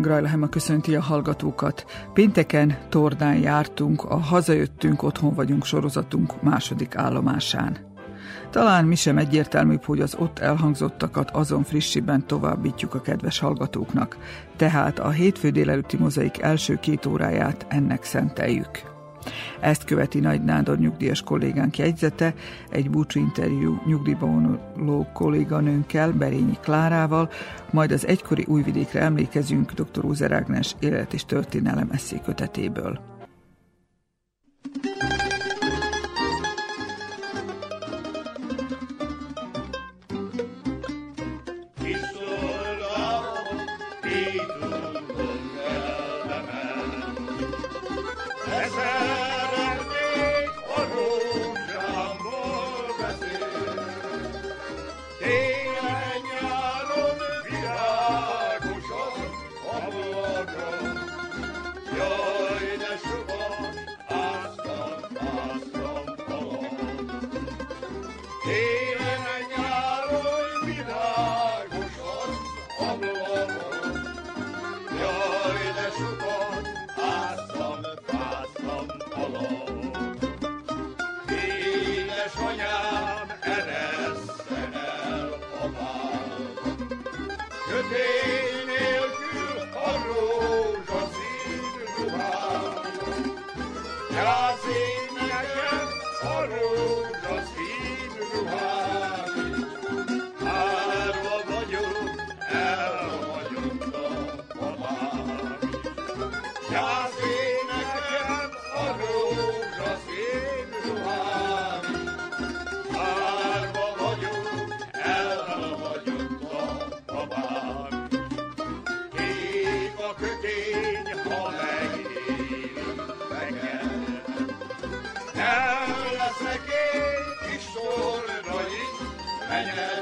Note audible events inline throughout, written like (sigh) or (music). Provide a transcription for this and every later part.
Grajlahema köszönti a hallgatókat. Pénteken Tordán jártunk, a Hazajöttünk, otthon vagyunk sorozatunk második állomásán. Talán mi sem egyértelműbb, hogy az ott elhangzottakat azon frissiben továbbítjuk a kedves hallgatóknak, tehát a hétfő délelőtti mozaik első két óráját ennek szenteljük. Ezt követi Nagy Nádor nyugdíjas kollégánk jegyzete, egy búcsú interjú nyugdíjba vonuló kolléganőnkkel, Berényi Klárával, majd az egykori újvidékre emlékezünk dr. Úzer Ágnes élet és történelem eszékötetéből. mañana.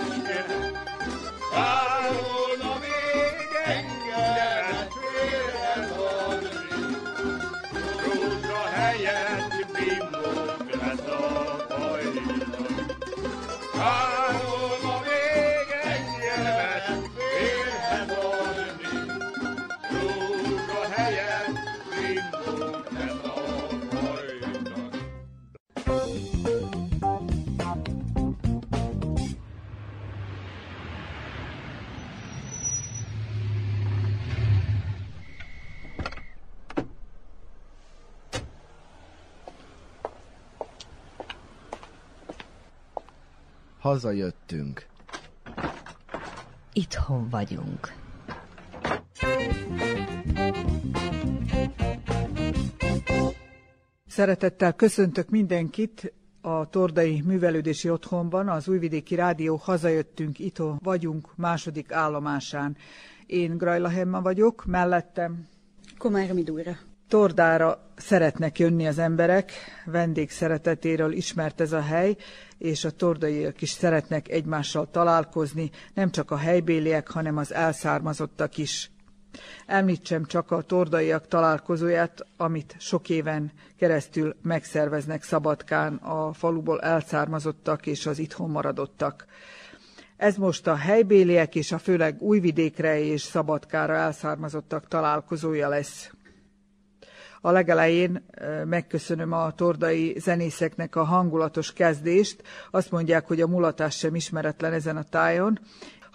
Hazajöttünk. Itthon vagyunk. Szeretettel köszöntök mindenkit a Tordai Művelődési Otthonban, az Újvidéki Rádió Hazajöttünk, itthon vagyunk második állomásán. Én Grajla Hemma vagyok, mellettem Komára Midúra. Tordára szeretnek jönni az emberek, vendég szeretetéről ismert ez a hely, és a tordaiak is szeretnek egymással találkozni, nem csak a helybéliek, hanem az elszármazottak is. Említsem csak a tordaiak találkozóját, amit sok éven keresztül megszerveznek Szabadkán a faluból elszármazottak és az itthon maradottak. Ez most a helybéliek és a főleg Újvidékre és Szabadkára elszármazottak találkozója lesz. A legelején megköszönöm a tordai zenészeknek a hangulatos kezdést. Azt mondják, hogy a mulatás sem ismeretlen ezen a tájon.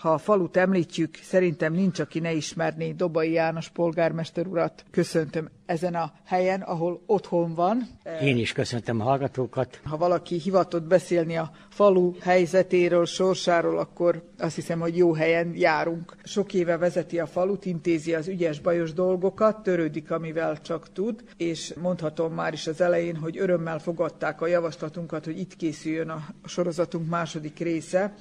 Ha a falut említjük, szerintem nincs, aki ne ismerné Dobai János polgármester urat. Köszöntöm ezen a helyen, ahol otthon van. Én is köszöntöm a hallgatókat. Ha valaki hivatott beszélni a falu helyzetéről, sorsáról, akkor azt hiszem, hogy jó helyen járunk. Sok éve vezeti a falut, intézi az ügyes bajos dolgokat, törődik, amivel csak tud, és mondhatom már is az elején, hogy örömmel fogadták a javaslatunkat, hogy itt készüljön a sorozatunk második része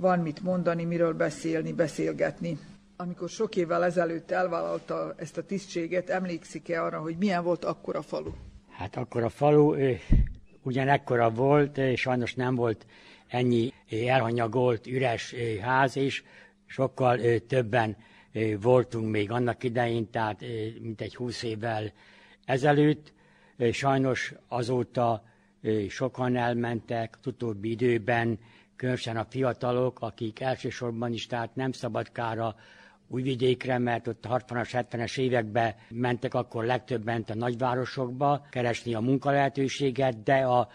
van mit mondani, miről beszélni, beszélgetni. Amikor sok évvel ezelőtt elvállalta ezt a tisztséget, emlékszik-e arra, hogy milyen volt akkor a falu? Hát akkor a falu ugyanekkora volt, sajnos nem volt ennyi elhanyagolt, üres ház, és sokkal többen voltunk még annak idején, tehát mint egy húsz évvel ezelőtt. Sajnos azóta sokan elmentek az utóbbi időben, különösen a fiatalok, akik elsősorban is, tehát nem szabadkára Újvidékre, mert ott a 60-as, 70-es években mentek akkor legtöbben a nagyvárosokba keresni a munkalehetőséget, de a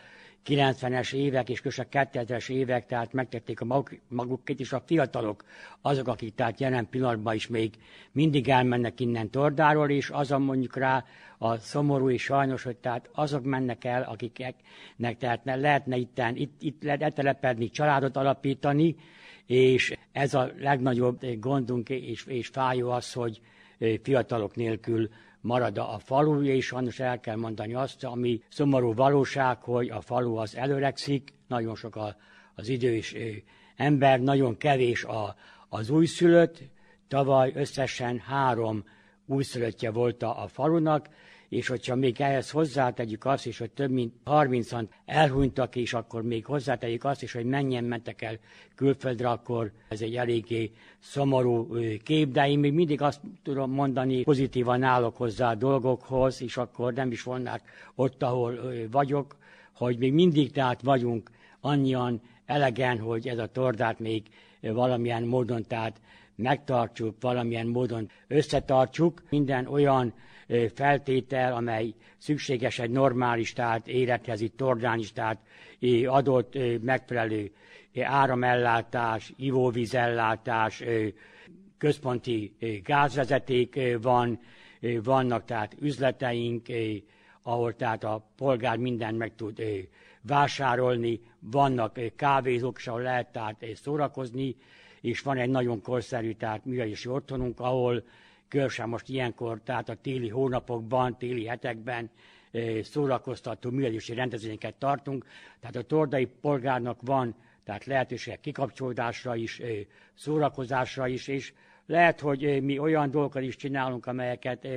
90-es évek és a 2000-es évek, tehát megtették a maguk, magukét, és a fiatalok azok, akik tehát jelen pillanatban is még mindig elmennek innen Tordáról, és azon mondjuk rá a szomorú és sajnos, hogy tehát azok mennek el, akiknek tehát lehetne itten, itt, itt letelepedni, családot alapítani, és ez a legnagyobb gondunk és, és fájó az, hogy fiatalok nélkül marad a falu, és sajnos el kell mondani azt, ami szomorú valóság, hogy a falu az előregszik, nagyon sok a, az idős ember, nagyon kevés a, az újszülött, tavaly összesen három újszülöttje volt a, falunak, és hogyha még ehhez hozzátegyük azt is, hogy több mint 30-an elhunytak, és akkor még hozzátegyük azt is, hogy mennyien mentek el külföldre, akkor ez egy eléggé szomorú kép, de én még mindig azt tudom mondani, pozitívan állok hozzá a dolgokhoz, és akkor nem is vonnák ott, ahol vagyok, hogy még mindig tehát vagyunk annyian elegen, hogy ez a tordát még valamilyen módon tehát megtartsuk, valamilyen módon összetartsuk. Minden olyan feltétel, amely szükséges egy normális, tehát élethez itt Tordán is, tehát adott megfelelő áramellátás, ivóvízellátás, központi gázvezeték van, vannak tehát üzleteink, ahol tehát a polgár mindent meg tud vásárolni, vannak kávézók, ahol lehet tehát szórakozni, és van egy nagyon korszerű tehát művelési otthonunk, ahol különösen most ilyenkor, tehát a téli hónapokban, téli hetekben szórakoztató művelési rendezvényeket tartunk. Tehát a tordai polgárnak van tehát lehetőség kikapcsolódásra is, szórakozásra is, és lehet, hogy mi olyan dolgokat is csinálunk, amelyeket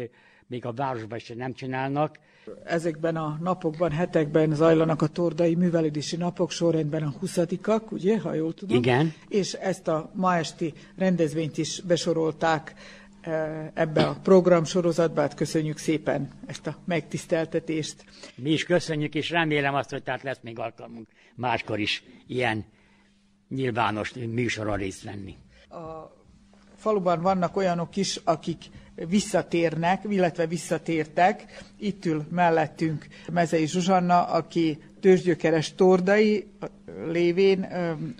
még a városban is nem csinálnak. Ezekben a napokban, hetekben zajlanak a tordai művelődési napok, sorrendben a 20 ugye, ha jól tudom. Igen. És ezt a ma esti rendezvényt is besorolták ebbe a program sorozatba, hát köszönjük szépen ezt a megtiszteltetést. Mi is köszönjük, és remélem azt, hogy tehát lesz még alkalmunk máskor is ilyen nyilvános műsorra részt venni. A faluban vannak olyanok is, akik visszatérnek, illetve visszatértek. Itt ül mellettünk Mezei Zsuzsanna, aki tőzsgyökeres tordai lévén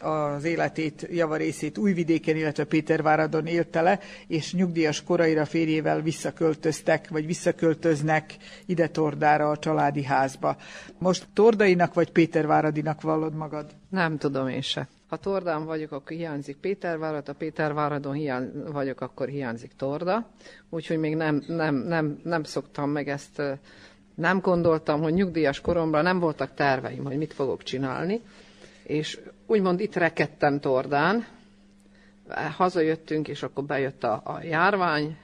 az életét, javarészét Újvidéken, illetve Péterváradon élte le, és nyugdíjas koraira férjével visszaköltöztek, vagy visszaköltöznek ide Tordára, a családi házba. Most Tordainak vagy Péterváradinak vallod magad? Nem tudom én se. Ha Tordán vagyok, akkor hiányzik Pétervárad, ha Péterváradon hiány, vagyok, akkor hiányzik Torda. Úgyhogy még nem, nem, nem, nem szoktam meg ezt, nem gondoltam, hogy nyugdíjas koromban nem voltak terveim, hogy mit fogok csinálni. És úgymond itt rekedtem Tordán, hazajöttünk, és akkor bejött a, a járvány,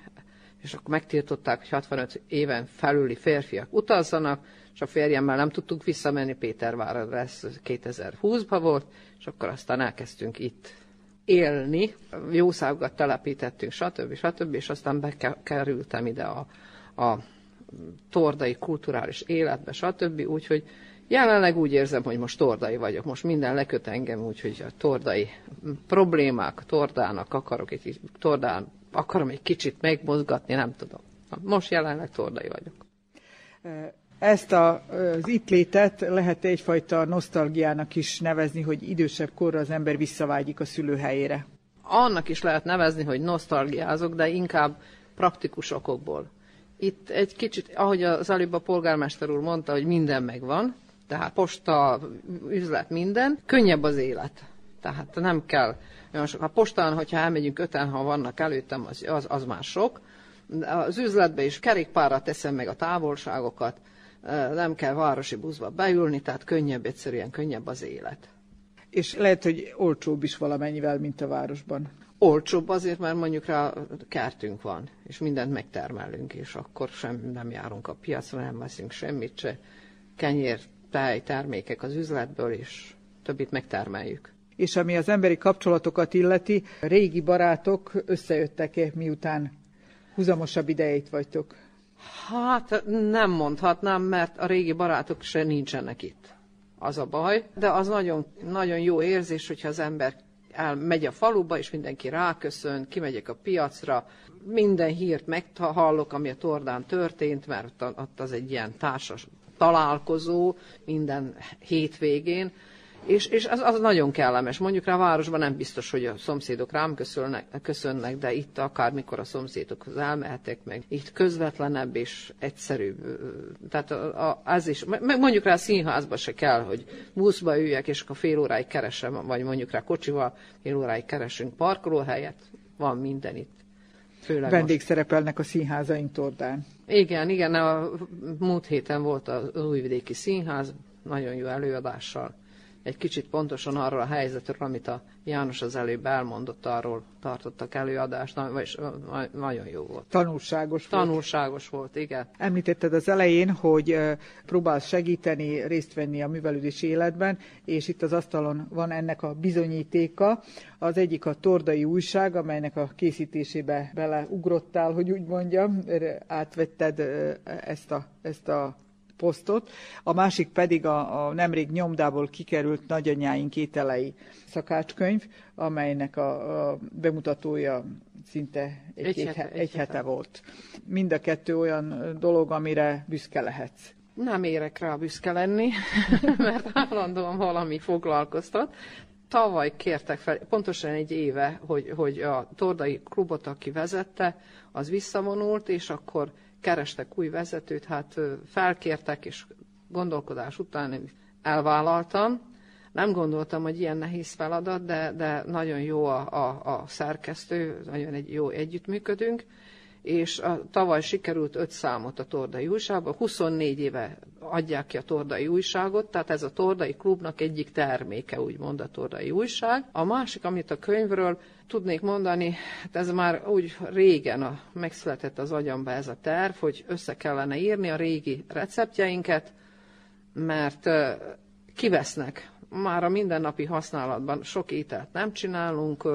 és akkor megtiltották, hogy 65 éven felüli férfiak utazzanak, és a férjemmel nem tudtunk visszamenni, Pétervárra ez 2020-ban volt, és akkor aztán elkezdtünk itt élni, jószágokat telepítettünk, stb. stb. és aztán bekerültem ide a, a tordai kulturális életbe, stb. Úgyhogy jelenleg úgy érzem, hogy most tordai vagyok. Most minden leköt engem, úgyhogy a tordai problémák, tordának akarok egy, tordán akarom egy kicsit megmozgatni, nem tudom. Most jelenleg tordai vagyok. Ezt a, az itt létet lehet egyfajta nosztalgiának is nevezni, hogy idősebb korra az ember visszavágyik a szülőhelyére. Annak is lehet nevezni, hogy nosztalgiázok, de inkább praktikus okokból. Itt egy kicsit, ahogy az előbb a polgármester úr mondta, hogy minden megvan, tehát posta, üzlet, minden, könnyebb az élet. Tehát nem kell olyan sok. A postán, hogyha elmegyünk öten, ha vannak előttem, az, az, az már sok. Az üzletbe is kerékpárra teszem meg a távolságokat, nem kell városi buszba beülni, tehát könnyebb, egyszerűen könnyebb az élet. És lehet, hogy olcsóbb is valamennyivel, mint a városban. Olcsóbb azért, mert mondjuk rá kertünk van, és mindent megtermelünk, és akkor sem nem járunk a piacra, nem veszünk semmit se. Kenyér, tej, termékek az üzletből, és többit megtermeljük. És ami az emberi kapcsolatokat illeti, régi barátok összejöttek-e, miután huzamosabb idejét vagytok? Hát nem mondhatnám, mert a régi barátok se nincsenek itt. Az a baj, de az nagyon, nagyon jó érzés, hogyha az ember elmegy a faluba, és mindenki ráköszön, kimegyek a piacra, minden hírt meghallok, ami a Tordán történt, mert ott az egy ilyen társas találkozó minden hétvégén, és, és az, az nagyon kellemes. Mondjuk rá a városban nem biztos, hogy a szomszédok rám köszönnek, köszönnek, de itt akármikor a szomszédokhoz elmehetek meg. Itt közvetlenebb és egyszerűbb. Tehát a, a, az is, meg mondjuk rá a színházba se kell, hogy buszba üljek, és akkor fél óráig keresem, vagy mondjuk rá kocsival fél óráig keresünk parkolóhelyet. Van minden itt. Főleg Vendégszerepelnek a színházaink Tordán. Igen, igen, a múlt héten volt az Újvidéki Színház, nagyon jó előadással egy kicsit pontosan arról a helyzetről, amit a János az előbb elmondott, arról tartottak előadást, vagyis nagyon jó volt. Tanulságos volt. Tanulságos volt, igen. Említetted az elején, hogy próbálsz segíteni, részt venni a művelődési életben, és itt az asztalon van ennek a bizonyítéka. Az egyik a Tordai újság, amelynek a készítésébe beleugrottál, hogy úgy mondjam, átvetted ezt a, ezt a posztot, a másik pedig a, a nemrég nyomdából kikerült nagyanyáink ételei szakácskönyv, amelynek a, a bemutatója szinte egy, egy, hete, egy, egy hete, hete volt. Mind a kettő olyan dolog, amire büszke lehetsz. Nem érek rá büszke lenni, (laughs) mert állandóan valami foglalkoztat. Tavaly kértek fel, pontosan egy éve, hogy, hogy a Tordai klubot, aki vezette, az visszavonult, és akkor kerestek új vezetőt, hát felkértek, és gondolkodás után elvállaltam. Nem gondoltam, hogy ilyen nehéz feladat, de, de nagyon jó a, a, a szerkesztő, nagyon egy jó együttműködünk, és a, tavaly sikerült öt számot a Tordai újságba, 24 éve adják ki a Tordai újságot, tehát ez a Tordai klubnak egyik terméke, úgymond a Tordai újság. A másik, amit a könyvről tudnék mondani, hát ez már úgy régen a, megszületett az agyamba ez a terv, hogy össze kellene írni a régi receptjeinket, mert kivesznek. Már a mindennapi használatban sok ételt nem csinálunk,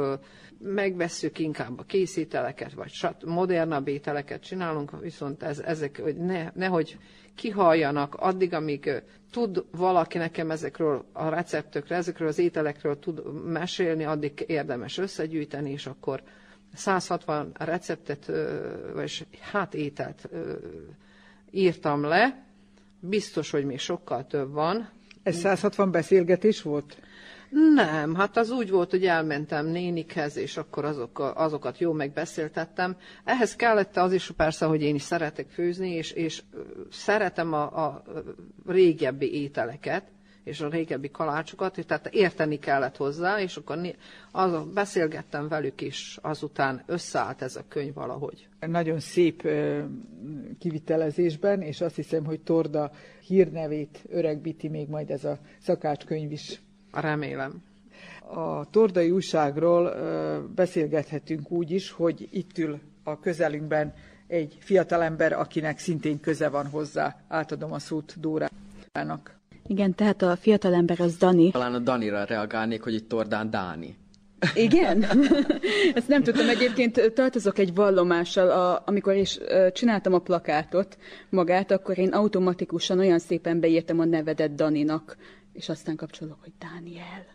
megvesszük inkább a készíteleket, vagy modernabb ételeket csinálunk, viszont ez, ezek, hogy ne, nehogy kihaljanak addig, amíg tud valaki nekem ezekről a receptökről, ezekről az ételekről tud mesélni, addig érdemes összegyűjteni, és akkor 160 receptet, vagy hát ételt írtam le, biztos, hogy még sokkal több van. Ez 160 beszélgetés volt? Nem, hát az úgy volt, hogy elmentem nénikhez, és akkor azok, azokat jó megbeszéltettem. Ehhez kellett az is persze, hogy én is szeretek főzni, és, és szeretem a, a régebbi ételeket, és a régebbi kalácsokat, tehát érteni kellett hozzá, és akkor az, beszélgettem velük is, azután összeállt ez a könyv valahogy. Nagyon szép kivitelezésben, és azt hiszem, hogy Torda hírnevét öregbíti még majd ez a szakácskönyv is. Remélem. A Tordai újságról beszélgethetünk úgy is, hogy itt ül a közelünkben egy fiatalember, akinek szintén köze van hozzá. Átadom a szót Dórának. Igen, tehát a fiatalember az Dani. Talán a Danira reagálnék, hogy itt Tordán Dáni. Igen? (laughs) (laughs) Ezt nem tudtam. Egyébként tartozok egy vallomással, a, amikor is csináltam a plakátot magát, akkor én automatikusan olyan szépen beírtam a nevedet Daninak, és aztán kapcsolok, hogy Dániel.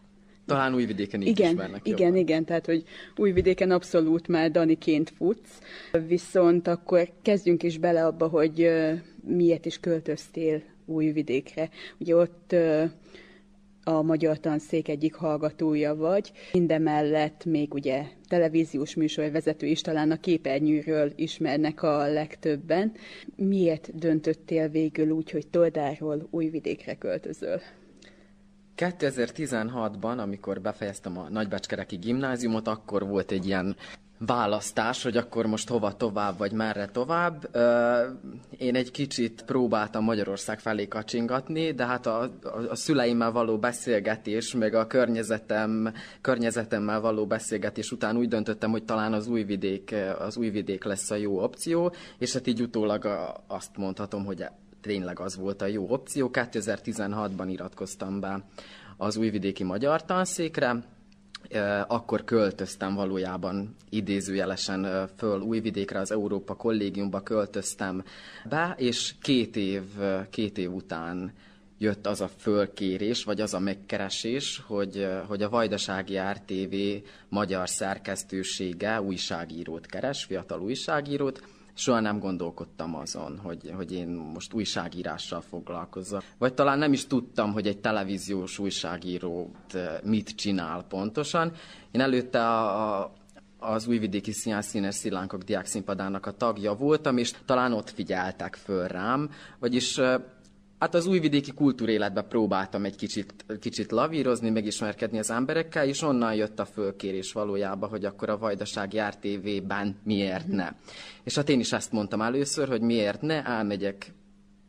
Talán újvidéken így igen, ismernek Igen, jobban. igen, tehát hogy újvidéken abszolút már Daniként futsz, viszont akkor kezdjünk is bele abba, hogy miért is költöztél újvidékre. Ugye ott a Magyar Tanszék egyik hallgatója vagy. Mindemellett még ugye televíziós műsorvezető is talán a képernyőről ismernek a legtöbben. Miért döntöttél végül úgy, hogy Toldáról újvidékre költözöl? 2016-ban, amikor befejeztem a Nagybecskereki gimnáziumot, akkor volt egy ilyen választás, hogy akkor most hova tovább, vagy merre tovább. Én egy kicsit próbáltam Magyarország felé kacsingatni, de hát a, a, szüleimmel való beszélgetés, meg a környezetem, környezetemmel való beszélgetés után úgy döntöttem, hogy talán az újvidék, az újvidék lesz a jó opció, és hát így utólag azt mondhatom, hogy tényleg az volt a jó opció. 2016-ban iratkoztam be az újvidéki magyar tanszékre, akkor költöztem valójában idézőjelesen föl Újvidékre, az Európa Kollégiumba költöztem be, és két év, két év után jött az a fölkérés, vagy az a megkeresés, hogy, hogy a Vajdasági RTV magyar szerkesztősége újságírót keres, fiatal újságírót, soha nem gondolkodtam azon, hogy, hogy én most újságírással foglalkozzak. Vagy talán nem is tudtam, hogy egy televíziós újságíró eh, mit csinál pontosan. Én előtte a, a az újvidéki színes szilánkok diákszínpadának a tagja voltam, és talán ott figyeltek föl rám, vagyis eh, Hát az újvidéki kultúréletbe próbáltam egy kicsit, kicsit lavírozni, megismerkedni az emberekkel, és onnan jött a fölkérés valójában, hogy akkor a Vajdaság jár TV-ben miért ne. És hát én is ezt mondtam először, hogy miért ne, elmegyek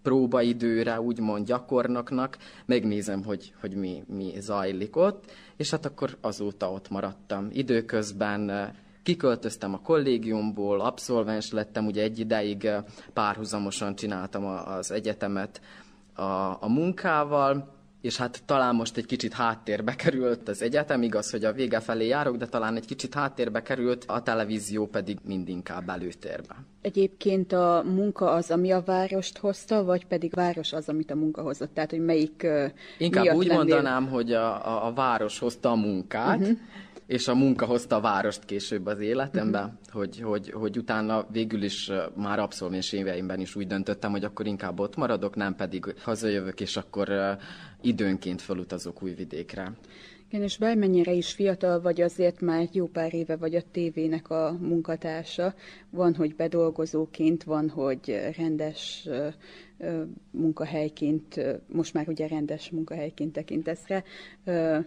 próbaidőre, úgymond gyakornoknak, megnézem, hogy, hogy mi, mi zajlik ott, és hát akkor azóta ott maradtam. Időközben eh, kiköltöztem a kollégiumból, abszolvens lettem, ugye egy ideig eh, párhuzamosan csináltam az egyetemet, a, a munkával, és hát talán most egy kicsit háttérbe került az egyetem, igaz, hogy a vége felé járok, de talán egy kicsit háttérbe került, a televízió pedig mindinkább előtérbe. Egyébként a munka az, ami a várost hozta, vagy pedig város az, amit a munka hozott? Tehát, hogy melyik Inkább úgy lennél... mondanám, hogy a, a, a város hozta a munkát, uh-huh és a munka hozta a várost később az életembe, uh-huh. hogy, hogy, hogy utána végül is már abszolvens éveimben is úgy döntöttem, hogy akkor inkább ott maradok, nem pedig hazajövök, és akkor időnként felutazok újvidékre. Igen, és bármennyire is fiatal vagy, azért már jó pár éve vagy a tévének a munkatársa. Van, hogy bedolgozóként, van, hogy rendes munkahelyként, most már ugye rendes munkahelyként tekintesz rá.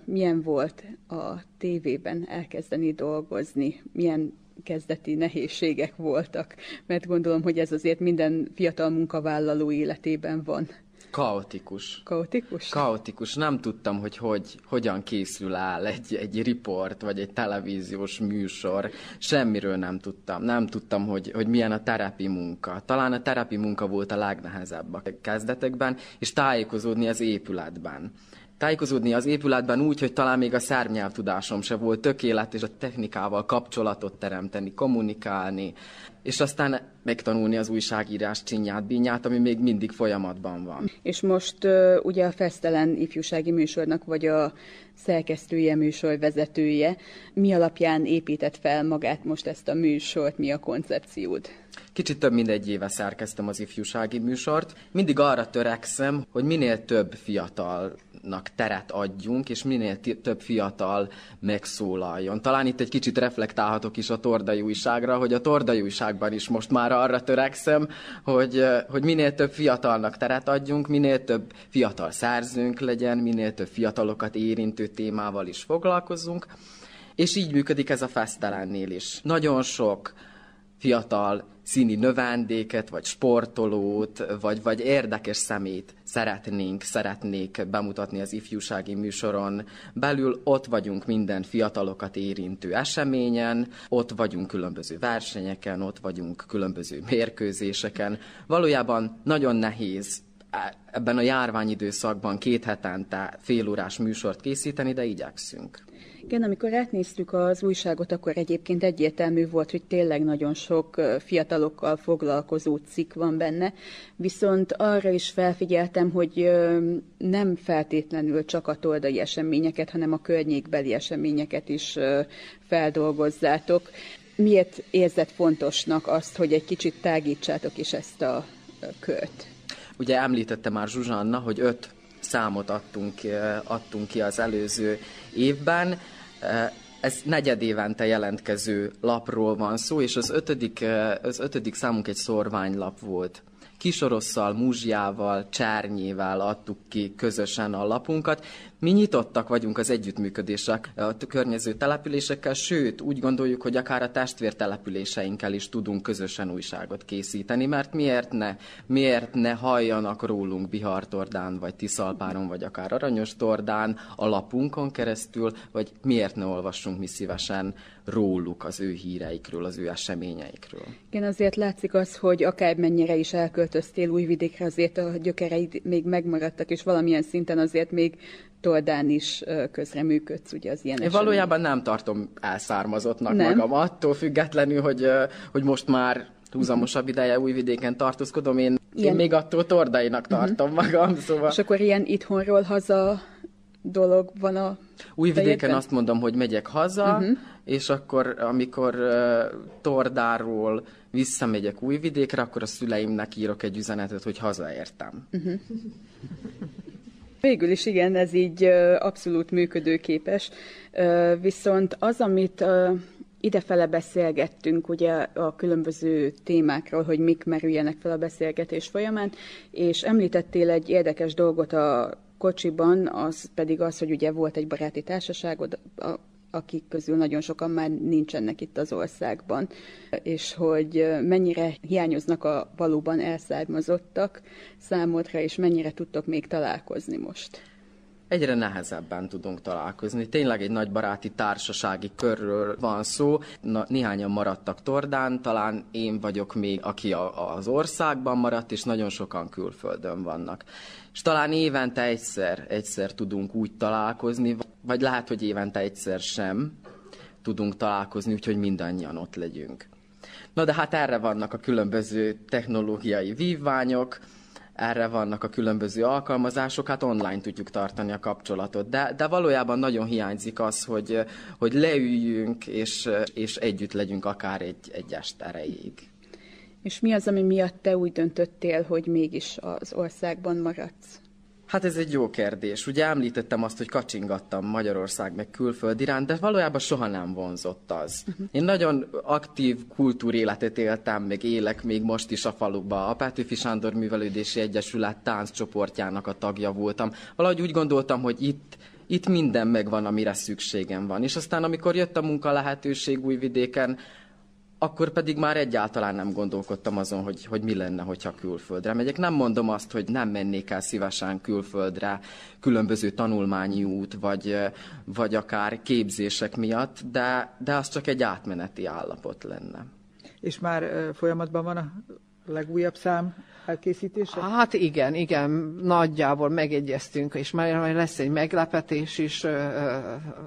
Milyen volt a tévében elkezdeni dolgozni? Milyen kezdeti nehézségek voltak? Mert gondolom, hogy ez azért minden fiatal munkavállaló életében van. Kaotikus. Kaotikus? Kaotikus. Nem tudtam, hogy, hogy hogyan készül el egy, egy riport, vagy egy televíziós műsor. Semmiről nem tudtam. Nem tudtam, hogy, hogy milyen a terepi munka. Talán a terepi munka volt a legnehezebb a kezdetekben, és tájékozódni az épületben tájékozódni az épületben úgy, hogy talán még a szárnyelvtudásom se volt tökéletes, a technikával kapcsolatot teremteni, kommunikálni, és aztán megtanulni az újságírás csinyát, bínyát, ami még mindig folyamatban van. És most uh, ugye a Fesztelen ifjúsági műsornak vagy a szerkesztője, műsorvezetője. Mi alapján épített fel magát most ezt a műsort, mi a koncepciód? Kicsit több mint egy éve szerkeztem az ifjúsági műsort. Mindig arra törekszem, hogy minél több fiatal fiatalnak teret adjunk, és minél több fiatal megszólaljon. Talán itt egy kicsit reflektálhatok is a tordai újságra, hogy a tordai újságban is most már arra törekszem, hogy, hogy minél több fiatalnak teret adjunk, minél több fiatal szerzőnk legyen, minél több fiatalokat érintő témával is foglalkozunk. És így működik ez a fesztelennél is. Nagyon sok fiatal színi növendéket, vagy sportolót, vagy, vagy érdekes szemét szeretnénk, szeretnék bemutatni az ifjúsági műsoron. Belül ott vagyunk minden fiatalokat érintő eseményen, ott vagyunk különböző versenyeken, ott vagyunk különböző mérkőzéseken. Valójában nagyon nehéz e, ebben a járványidőszakban két hetente félórás műsort készíteni, de igyekszünk. Igen, amikor átnéztük az újságot, akkor egyébként egyértelmű volt, hogy tényleg nagyon sok fiatalokkal foglalkozó cikk van benne, viszont arra is felfigyeltem, hogy nem feltétlenül csak a toldai eseményeket, hanem a környékbeli eseményeket is feldolgozzátok. Miért érzett fontosnak azt, hogy egy kicsit tágítsátok is ezt a kört? Ugye említette már Zsuzsanna, hogy öt számot adtunk, adtunk ki az előző évben. Ez negyed évente jelentkező lapról van szó, és az ötödik, az ötödik számunk egy szorványlap volt. Kisorosszal, múzsjával, csárnyével adtuk ki közösen a lapunkat. Mi nyitottak vagyunk az együttműködésre a környező településekkel, sőt, úgy gondoljuk, hogy akár a testvértelepüléseinkkel is tudunk közösen újságot készíteni, mert miért ne, miért ne halljanak rólunk Bihartordán, vagy Tiszalpáron, vagy akár Aranyos Tordán a lapunkon keresztül, vagy miért ne olvassunk mi szívesen róluk, az ő híreikről, az ő eseményeikről. Igen, azért látszik az, hogy akármennyire is elköltöztél újvidékre, azért a gyökereid még megmaradtak, és valamilyen szinten azért még Toldán is közreműködsz, ugye az ilyen Én valójában nem tartom elszármazottnak nem. magam, attól függetlenül, hogy, hogy most már húzamosabb ideje újvidéken tartózkodom, én, én még attól tordainak mhm. tartom uh-huh. magam. Szóval... És akkor ilyen itthonról haza dolog van a Újvidéken azt mondom, hogy megyek haza, uh-huh. és akkor, amikor uh, Tordáról visszamegyek Újvidékre, akkor a szüleimnek írok egy üzenetet, hogy hazaértem. Uh-huh. Végül is igen, ez így abszolút működőképes. Viszont az, amit idefele beszélgettünk ugye a különböző témákról, hogy mik merüljenek fel a beszélgetés folyamán, és említettél egy érdekes dolgot a kocsiban, az pedig az, hogy ugye volt egy baráti társaságod, akik közül nagyon sokan már nincsenek itt az országban, és hogy mennyire hiányoznak a valóban elszármazottak számodra, és mennyire tudtok még találkozni most egyre nehezebben tudunk találkozni. Tényleg egy nagy baráti társasági körről van szó. Na, néhányan maradtak Tordán, talán én vagyok még, aki a, az országban maradt, és nagyon sokan külföldön vannak. És talán évente egyszer, egyszer tudunk úgy találkozni, vagy lehet, hogy évente egyszer sem tudunk találkozni, úgyhogy mindannyian ott legyünk. Na de hát erre vannak a különböző technológiai vívványok, erre vannak a különböző alkalmazások, hát online tudjuk tartani a kapcsolatot. De, de valójában nagyon hiányzik az, hogy, hogy leüljünk, és, és együtt legyünk akár egy, egy est erejéig. És mi az, ami miatt te úgy döntöttél, hogy mégis az országban maradsz? Hát ez egy jó kérdés. Ugye említettem azt, hogy kacsingattam Magyarország meg külföld iránt, de valójában soha nem vonzott az. Uh-huh. Én nagyon aktív kultúréletet éltem, meg élek még most is a faluba. A Petőfi Sándor Művelődési Egyesület tánccsoportjának a tagja voltam. Valahogy úgy gondoltam, hogy itt itt minden megvan, amire szükségem van. És aztán, amikor jött a munka lehetőség Újvidéken, akkor pedig már egyáltalán nem gondolkodtam azon, hogy, hogy mi lenne, hogyha külföldre megyek. Nem mondom azt, hogy nem mennék el szívesen külföldre különböző tanulmányi út, vagy, vagy akár képzések miatt, de, de az csak egy átmeneti állapot lenne. És már folyamatban van a legújabb szám elkészítése? Hát igen, igen, nagyjából megegyeztünk, és már lesz egy meglepetés is,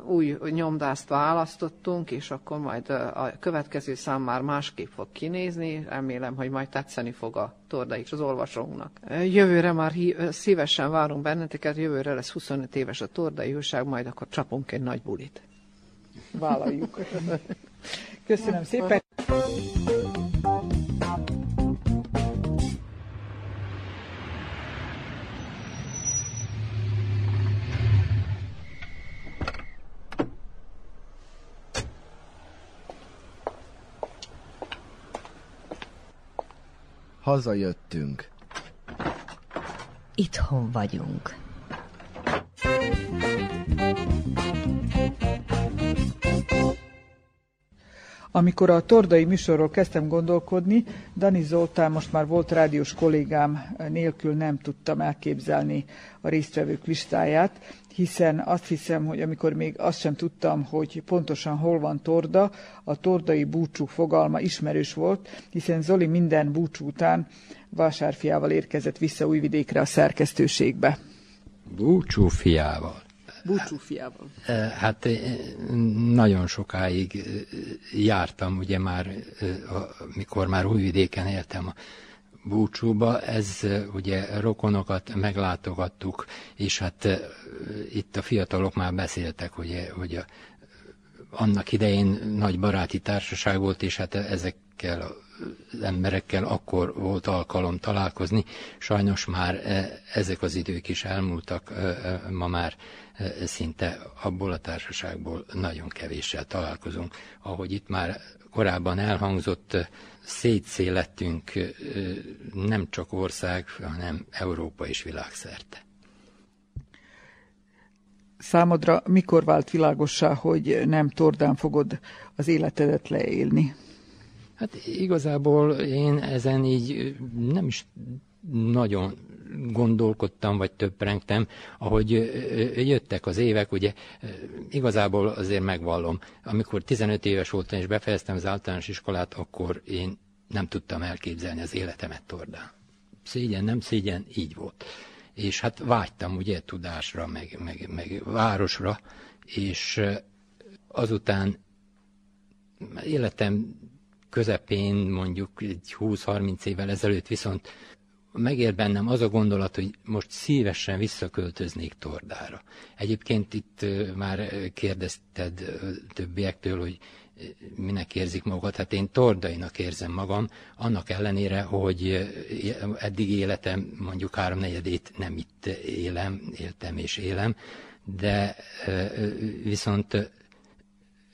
új nyomdást választottunk, és akkor majd a következő szám már másképp fog kinézni, remélem, hogy majd tetszeni fog a torda is az olvasónknak. Jövőre már szívesen várunk benneteket, jövőre lesz 25 éves a tordai újság, majd akkor csapunk egy nagy bulit. Vállaljuk. (laughs) Köszönöm szépen. Hazajöttünk. Itthon vagyunk. Amikor a tordai műsorról kezdtem gondolkodni, Dani Zoltán most már volt rádiós kollégám nélkül nem tudtam elképzelni a résztvevők listáját, hiszen azt hiszem, hogy amikor még azt sem tudtam, hogy pontosan hol van torda, a tordai búcsú fogalma ismerős volt, hiszen Zoli minden búcsú után vásárfiával érkezett vissza Újvidékre a szerkesztőségbe. Búcsú fiával. Búcsúfiával. Hát nagyon sokáig jártam, ugye már, mikor már újvidéken éltem a búcsúba, ez ugye rokonokat meglátogattuk, és hát itt a fiatalok már beszéltek, ugye, hogy a, annak idején nagy baráti társaság volt, és hát ezekkel az emberekkel akkor volt alkalom találkozni. Sajnos már ezek az idők is elmúltak, ma már szinte abból a társaságból nagyon kevéssel találkozunk. Ahogy itt már korábban elhangzott, szétszélettünk nem csak ország, hanem Európa és világszerte. Számodra mikor vált világossá, hogy nem tordán fogod az életedet leélni? Hát igazából én ezen így nem is nagyon gondolkodtam, vagy töprengtem, ahogy jöttek az évek, ugye igazából azért megvallom, amikor 15 éves voltam és befejeztem az általános iskolát, akkor én nem tudtam elképzelni az életemet tordán. Szégyen, nem szégyen, így volt. És hát vágytam ugye tudásra, meg, meg, meg városra, és azután életem közepén, mondjuk egy 20-30 évvel ezelőtt viszont megér bennem az a gondolat, hogy most szívesen visszaköltöznék Tordára. Egyébként itt már kérdezted többiektől, hogy minek érzik magukat. Hát én tordainak érzem magam, annak ellenére, hogy eddig életem mondjuk háromnegyedét nem itt élem, éltem és élem, de viszont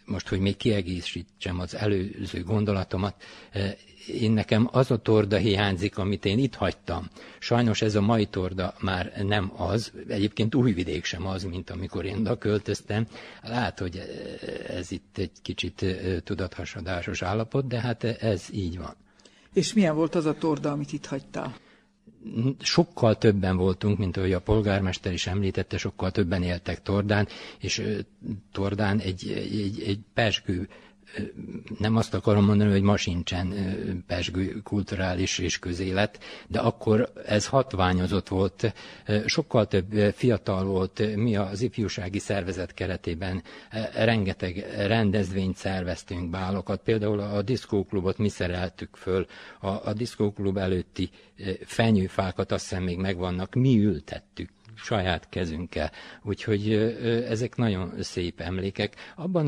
most, hogy még kiegészítsem az előző gondolatomat, én nekem az a torda hiányzik, amit én itt hagytam. Sajnos ez a mai torda már nem az, egyébként újvidék sem az, mint amikor én oda költöztem. Lát, hogy ez itt egy kicsit tudathasadásos állapot, de hát ez így van. És milyen volt az a torda, amit itt hagytál? sokkal többen voltunk, mint ahogy a polgármester is említette, sokkal többen éltek Tordán, és Tordán egy, egy, egy pesgő nem azt akarom mondani, hogy ma sincsen pesgő kulturális és közélet, de akkor ez hatványozott volt, sokkal több fiatal volt, mi az ifjúsági szervezet keretében rengeteg rendezvényt szerveztünk, bálokat, például a diszkóklubot mi szereltük föl, a, a diszkóklub előtti fenyőfákat azt hiszem még megvannak, mi ültettük saját kezünkkel. Úgyhogy ezek nagyon szép emlékek. Abban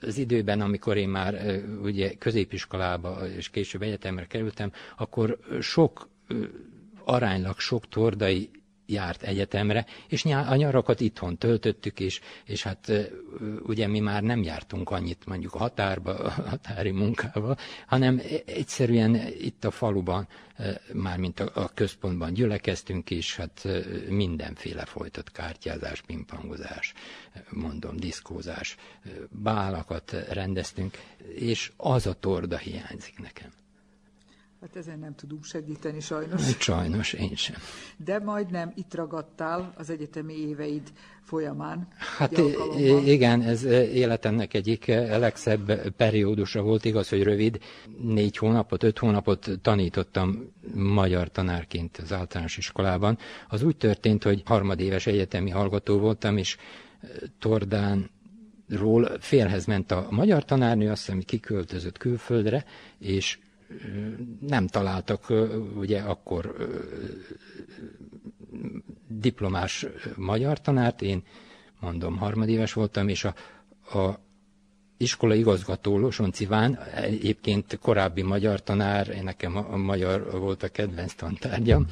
az időben, amikor én már ugye középiskolába és később egyetemre kerültem, akkor sok aránylag sok tordai járt egyetemre, és a nyarakat itthon töltöttük, és, és hát ugye mi már nem jártunk annyit mondjuk a határba, a (laughs) határi munkába, hanem e, egyszerűen itt a faluban, már mint a, a központban gyülekeztünk, és hát mindenféle folytott kártyázás, pimpangozás, mondom, diszkózás, bálakat rendeztünk, és az a torda hiányzik nekem. Hát ezen nem tudunk segíteni sajnos. Sajnos, én sem. De majdnem itt ragadtál az egyetemi éveid folyamán. Hát igen, ez életemnek egyik legszebb periódusa volt, igaz, hogy rövid. Négy hónapot, öt hónapot tanítottam magyar tanárként az általános iskolában. Az úgy történt, hogy harmadéves egyetemi hallgató voltam, és Tordán ról félhez ment a magyar tanárnő, azt hiszem, hogy kiköltözött külföldre, és nem találtak ugye akkor diplomás magyar tanárt, én mondom harmadéves voltam, és a, a iskola igazgató Losonci Ván, egyébként korábbi magyar tanár, nekem a, magyar volt a kedvenc tantárgyam,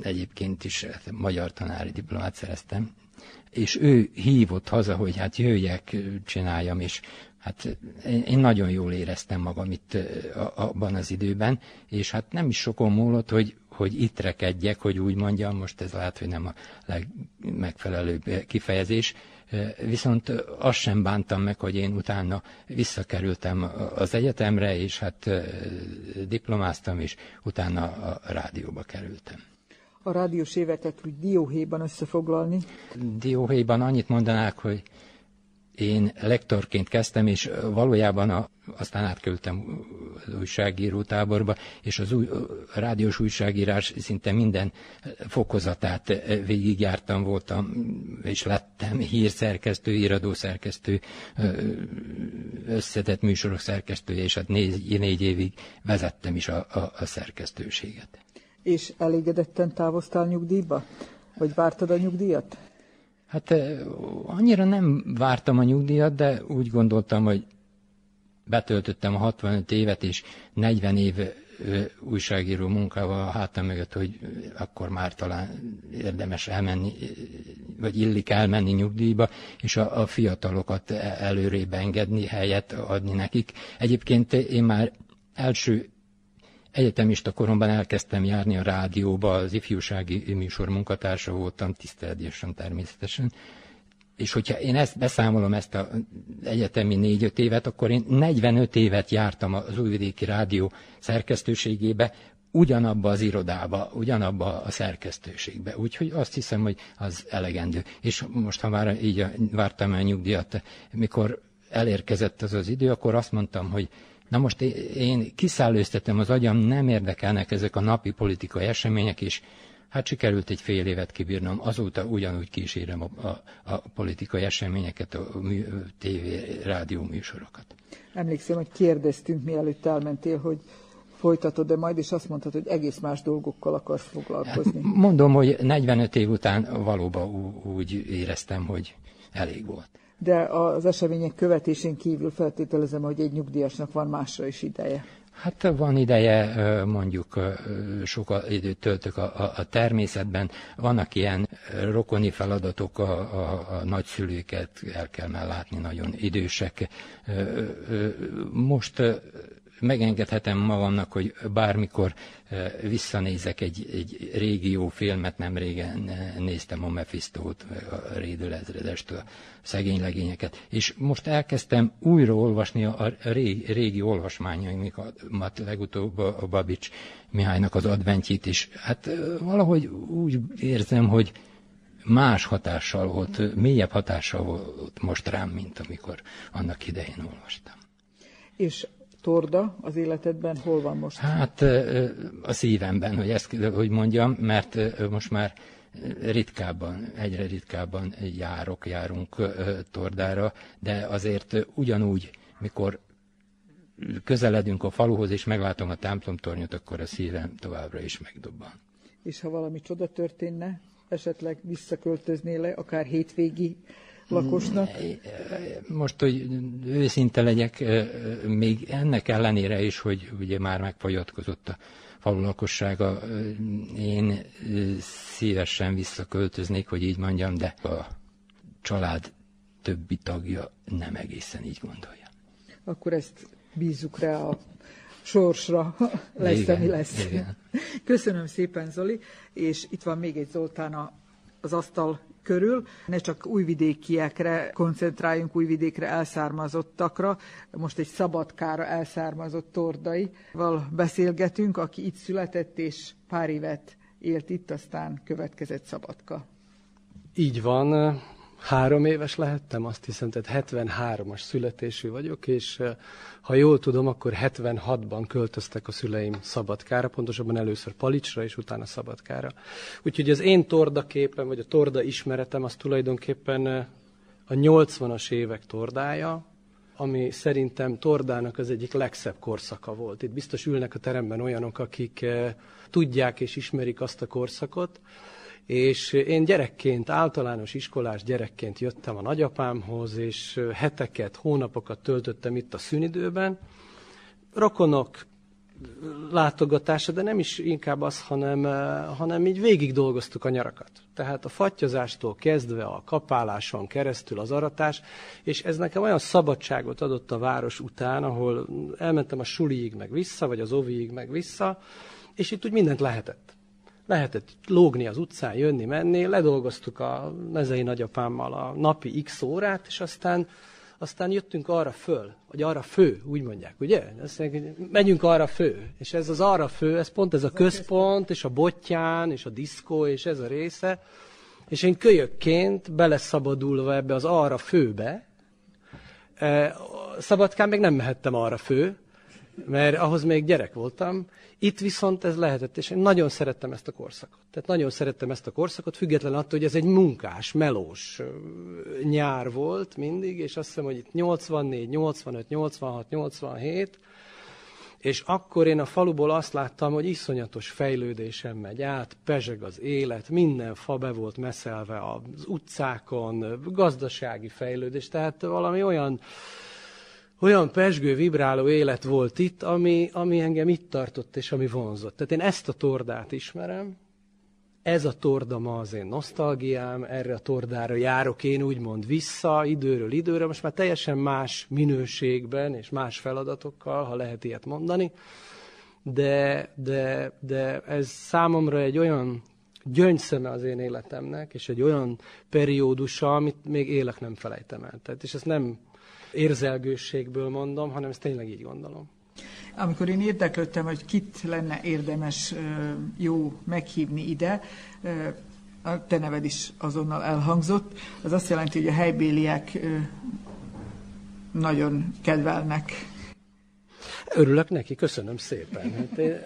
egyébként is magyar tanári diplomát szereztem, és ő hívott haza, hogy hát jöjjek, csináljam, és hát én nagyon jól éreztem magam itt abban az időben, és hát nem is sokon múlott, hogy, hogy itt rekedjek, hogy úgy mondjam, most ez lehet, hogy nem a legmegfelelőbb kifejezés, viszont azt sem bántam meg, hogy én utána visszakerültem az egyetemre, és hát diplomáztam, és utána a rádióba kerültem a rádiós éveket úgy dióhéjban összefoglalni? Dióhéjban annyit mondanák, hogy én lektorként kezdtem, és valójában a, aztán átkerültem az újságíró táborba, és az új, rádiós újságírás szinte minden fokozatát végigjártam, voltam, és lettem hírszerkesztő, íradószerkesztő, összetett műsorok szerkesztője, és hát négy, négy évig vezettem is a, a, a szerkesztőséget. És elégedetten távoztál nyugdíjba? Vagy vártad a nyugdíjat? Hát annyira nem vártam a nyugdíjat, de úgy gondoltam, hogy betöltöttem a 65 évet, és 40 év újságíró munkával a hátam mögött, hogy akkor már talán érdemes elmenni, vagy illik elmenni nyugdíjba, és a, a fiatalokat e-, előrébb engedni, helyet adni nekik. Egyébként én már első egyetemista koromban elkezdtem járni a rádióba, az ifjúsági műsor munkatársa voltam, tiszteledésen természetesen, és hogyha én ezt beszámolom, ezt az egyetemi négy-öt évet, akkor én 45 évet jártam az Újvidéki Rádió szerkesztőségébe, ugyanabba az irodába, ugyanabba a szerkesztőségbe. Úgyhogy azt hiszem, hogy az elegendő. És most, ha már így vártam el nyugdíjat, mikor elérkezett az az idő, akkor azt mondtam, hogy na most én kiszállőztetem az agyam, nem érdekelnek ezek a napi politikai események, és Hát sikerült egy fél évet kibírnom, azóta ugyanúgy kísérem a, a, a politikai eseményeket, a mű, tévé, rádió műsorokat. Emlékszem, hogy kérdeztünk, mielőtt elmentél, hogy folytatod-e majd, és azt mondtad, hogy egész más dolgokkal akarsz foglalkozni. Hát, mondom, hogy 45 év után valóban úgy éreztem, hogy elég volt. De az események követésén kívül feltételezem, hogy egy nyugdíjasnak van másra is ideje. Hát van ideje, mondjuk sok időt töltök a, a természetben, vannak ilyen rokoni feladatok, a, a, a nagyszülőket el kell látni, nagyon idősek. Most megengedhetem magamnak, hogy bármikor eh, visszanézek egy, egy régi jó filmet, nem régen eh, néztem a Mephistót, a Rédőlezredest, a szegény legényeket, és most elkezdtem újra olvasni a régi, régi olvasmányaimat, legutóbb a Babics Mihálynak az adventjét is. Hát eh, valahogy úgy érzem, hogy más hatással volt, mélyebb hatással volt most rám, mint amikor annak idején olvastam. És torda az életedben hol van most? Hát a szívemben, hogy ezt hogy mondjam, mert most már ritkábban, egyre ritkábban járok, járunk tordára, de azért ugyanúgy, mikor közeledünk a faluhoz, és meglátom a templomtornyot, akkor a szívem továbbra is megdobban. És ha valami csoda történne, esetleg visszaköltöznél le, akár hétvégi lakosnak? Most, hogy őszinte legyek, még ennek ellenére is, hogy ugye már megfagyatkozott a falu lakossága, én szívesen visszaköltöznék, hogy így mondjam, de a család többi tagja nem egészen így gondolja. Akkor ezt bízzuk rá a sorsra, (laughs) lesz, igen, ami lesz. Igen. Köszönöm szépen, Zoli, és itt van még egy Zoltán az asztal körül. Ne csak újvidékiekre koncentráljunk, újvidékre elszármazottakra. Most egy szabadkára elszármazott tordaival beszélgetünk, aki itt született és pár évet élt itt, aztán következett szabadka. Így van, három éves lehettem, azt hiszem, tehát 73-as születésű vagyok, és ha jól tudom, akkor 76-ban költöztek a szüleim Szabadkára, pontosabban először Palicsra, és utána Szabadkára. Úgyhogy az én torda képen, vagy a torda ismeretem, az tulajdonképpen a 80-as évek tordája, ami szerintem tordának az egyik legszebb korszaka volt. Itt biztos ülnek a teremben olyanok, akik tudják és ismerik azt a korszakot, és én gyerekként, általános iskolás gyerekként jöttem a nagyapámhoz, és heteket, hónapokat töltöttem itt a szünidőben. Rokonok látogatása, de nem is inkább az, hanem, hanem így végig dolgoztuk a nyarakat. Tehát a fattyazástól kezdve a kapáláson keresztül az aratás, és ez nekem olyan szabadságot adott a város után, ahol elmentem a suliig meg vissza, vagy az oviig meg vissza, és itt úgy mindent lehetett lehetett lógni az utcán, jönni, menni, ledolgoztuk a mezei nagyapámmal a napi x órát, és aztán, aztán jöttünk arra föl, vagy arra fő, úgy mondják, ugye? Azt mondják, megyünk arra fő, és ez az arra fő, ez pont ez a központ, és a bottyán, és a diszkó, és ez a része, és én kölyökként beleszabadulva ebbe az arra főbe, eh, Szabadkán még nem mehettem arra fő, mert ahhoz még gyerek voltam. Itt viszont ez lehetett, és én nagyon szerettem ezt a korszakot. Tehát nagyon szerettem ezt a korszakot, független attól, hogy ez egy munkás, melós nyár volt mindig, és azt hiszem, hogy itt 84, 85, 86, 87, és akkor én a faluból azt láttam, hogy iszonyatos fejlődésem megy át, pezseg az élet, minden fa be volt meszelve az utcákon, gazdasági fejlődés, tehát valami olyan olyan pesgő, vibráló élet volt itt, ami, ami engem itt tartott, és ami vonzott. Tehát én ezt a tordát ismerem, ez a torda ma az én nosztalgiám, erre a tordára járok én úgymond vissza időről időre, most már teljesen más minőségben és más feladatokkal, ha lehet ilyet mondani, de, de, de ez számomra egy olyan gyöngyszeme az én életemnek, és egy olyan periódusa, amit még élek nem felejtem el. Tehát, és ezt nem érzelgőségből mondom, hanem ezt tényleg így gondolom. Amikor én érdeklődtem, hogy kit lenne érdemes jó meghívni ide, a te neved is azonnal elhangzott. Az azt jelenti, hogy a helybéliek nagyon kedvelnek. Örülök neki, köszönöm szépen. Hát én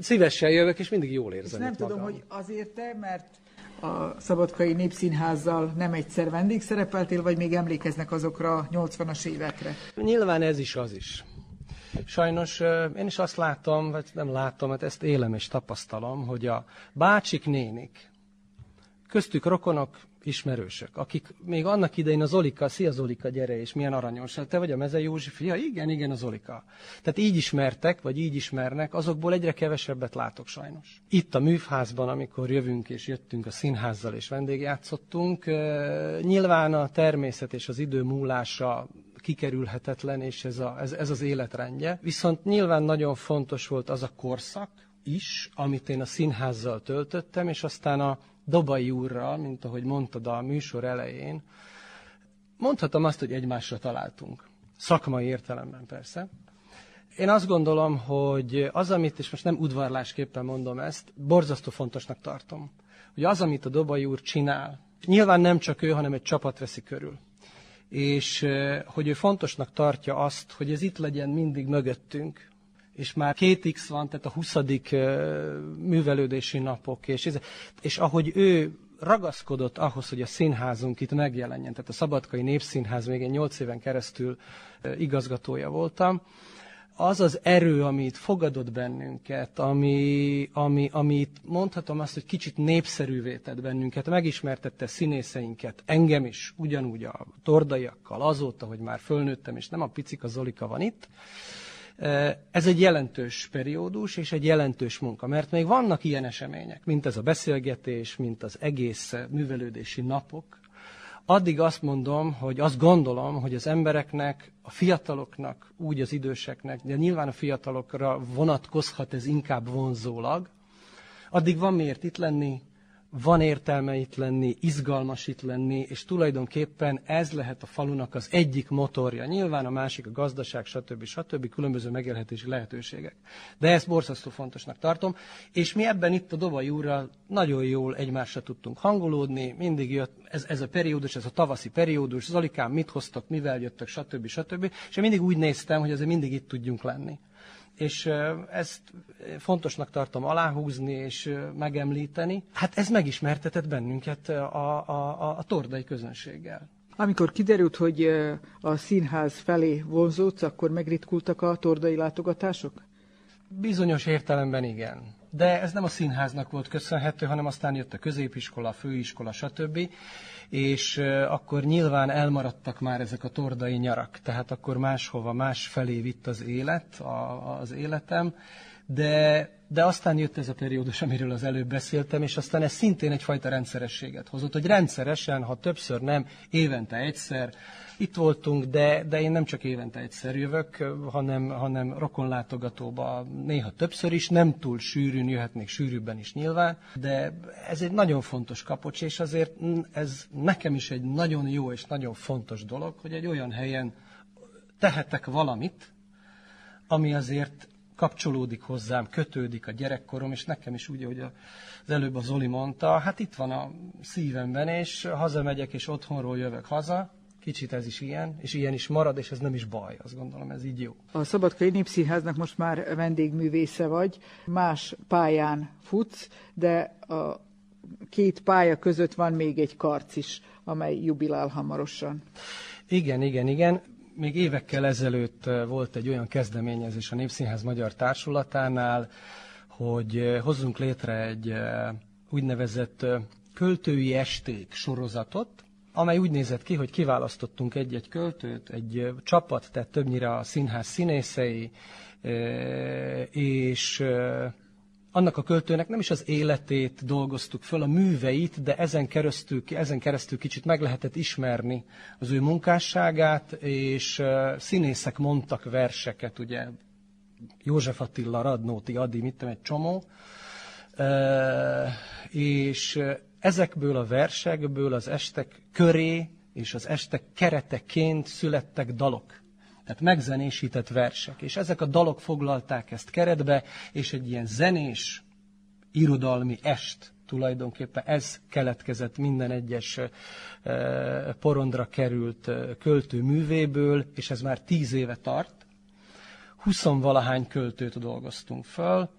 szívesen jövök, és mindig jól érzem Nem tudom, magam. hogy azért-e, mert a Szabadkai Népszínházzal nem egyszer vendégszerepeltél, vagy még emlékeznek azokra a 80-as évekre? Nyilván ez is az is. Sajnos én is azt látom, vagy nem látom, hát ezt élem és tapasztalom, hogy a bácsik, nénik, köztük rokonok, ismerősök, akik még annak idején az Zolika, szia Zolika, gyere, és milyen aranyos, te vagy a Meze Józsi fia? Igen, igen, az Zolika. Tehát így ismertek, vagy így ismernek, azokból egyre kevesebbet látok sajnos. Itt a műfházban, amikor jövünk és jöttünk a színházzal és vendégjátszottunk, nyilván a természet és az idő múlása kikerülhetetlen, és ez, a, ez, ez az életrendje. Viszont nyilván nagyon fontos volt az a korszak is, amit én a színházzal töltöttem, és aztán a Dobai úrral, mint ahogy mondtad a műsor elején, mondhatom azt, hogy egymásra találtunk. Szakmai értelemben persze. Én azt gondolom, hogy az, amit, és most nem udvarlásképpen mondom ezt, borzasztó fontosnak tartom, hogy az, amit a Dobai úr csinál, nyilván nem csak ő, hanem egy csapat veszi körül és hogy ő fontosnak tartja azt, hogy ez itt legyen mindig mögöttünk, és már két X van, tehát a 20. művelődési napok, és, és ahogy ő ragaszkodott ahhoz, hogy a színházunk itt megjelenjen, tehát a Szabadkai Népszínház még egy nyolc éven keresztül igazgatója voltam, az az erő, amit fogadott bennünket, ami, ami, amit mondhatom azt, hogy kicsit népszerűvé tett bennünket, megismertette színészeinket, engem is, ugyanúgy a tordaiakkal, azóta, hogy már fölnőttem, és nem a picik a Zolika van itt, ez egy jelentős periódus és egy jelentős munka, mert még vannak ilyen események, mint ez a beszélgetés, mint az egész művelődési napok, addig azt mondom, hogy azt gondolom, hogy az embereknek, a fiataloknak, úgy az időseknek, de nyilván a fiatalokra vonatkozhat ez inkább vonzólag, addig van miért itt lenni, van értelme itt lenni, izgalmas itt lenni, és tulajdonképpen ez lehet a falunak az egyik motorja. Nyilván a másik a gazdaság, stb. stb. különböző megélhetési lehetőségek. De ezt borzasztó fontosnak tartom, és mi ebben itt a Dovai úrral nagyon jól egymásra tudtunk hangolódni, mindig jött ez, ez a periódus, ez a tavaszi periódus, Zolikám, mit hoztak, mivel jöttek, stb. stb. És én mindig úgy néztem, hogy azért mindig itt tudjunk lenni és ezt fontosnak tartom aláhúzni és megemlíteni. Hát ez megismertetett bennünket a, a, a tordai közönséggel. Amikor kiderült, hogy a színház felé vonzódsz, akkor megritkultak a tordai látogatások? Bizonyos értelemben igen. De ez nem a színháznak volt köszönhető, hanem aztán jött a középiskola, a főiskola, stb és akkor nyilván elmaradtak már ezek a tordai nyarak, tehát akkor máshova, más felé vitt az élet, a, az életem, de, de aztán jött ez a periódus, amiről az előbb beszéltem, és aztán ez szintén egyfajta rendszerességet hozott, hogy rendszeresen, ha többször nem, évente egyszer, itt voltunk, de, de én nem csak évente egyszer jövök, hanem, hanem rokonlátogatóba néha többször is, nem túl sűrűn, jöhetnék sűrűbben is nyilván, de ez egy nagyon fontos kapocs, és azért ez nekem is egy nagyon jó és nagyon fontos dolog, hogy egy olyan helyen tehetek valamit, ami azért kapcsolódik hozzám, kötődik a gyerekkorom, és nekem is úgy, hogy az előbb az Zoli mondta, hát itt van a szívemben, és hazamegyek, és otthonról jövök haza, Kicsit ez is ilyen, és ilyen is marad, és ez nem is baj, azt gondolom, ez így jó. A Szabadkai Népszínháznak most már vendégművésze vagy, más pályán futsz, de a két pálya között van még egy karc is, amely jubilál hamarosan. Igen, igen, igen. Még évekkel ezelőtt volt egy olyan kezdeményezés a Népszínház Magyar Társulatánál, hogy hozzunk létre egy úgynevezett költői esték sorozatot, amely úgy nézett ki, hogy kiválasztottunk egy-egy költőt, egy csapat, tehát többnyire a színház színészei, és annak a költőnek nem is az életét dolgoztuk föl, a műveit, de ezen keresztül, ezen keresztül kicsit meg lehetett ismerni az ő munkásságát, és színészek mondtak verseket, ugye József Attila, Radnóti, Adi, mit tudom, egy csomó, és ezekből a versekből az estek köré és az estek kereteként születtek dalok. Tehát megzenésített versek. És ezek a dalok foglalták ezt keretbe, és egy ilyen zenés, irodalmi est tulajdonképpen ez keletkezett minden egyes porondra került költő művéből, és ez már tíz éve tart. Huszonvalahány költőt dolgoztunk föl,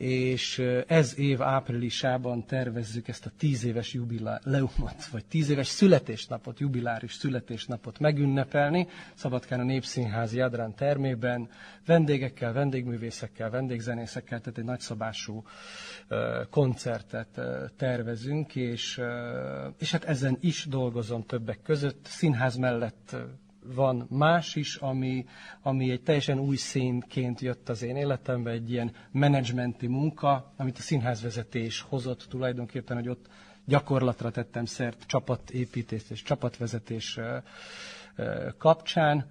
és ez év áprilisában tervezzük ezt a tíz éves jubileumot, vagy tíz éves születésnapot, jubiláris születésnapot megünnepelni Szabadkán a Népszínházi Jadrán termében, vendégekkel, vendégművészekkel, vendégzenészekkel, tehát egy nagyszabású koncertet tervezünk, és, és hát ezen is dolgozom többek között. Színház mellett van más is, ami, ami egy teljesen új színként jött az én életembe, egy ilyen menedzsmenti munka, amit a színházvezetés hozott tulajdonképpen, hogy ott gyakorlatra tettem szert csapatépítés és csapatvezetés kapcsán,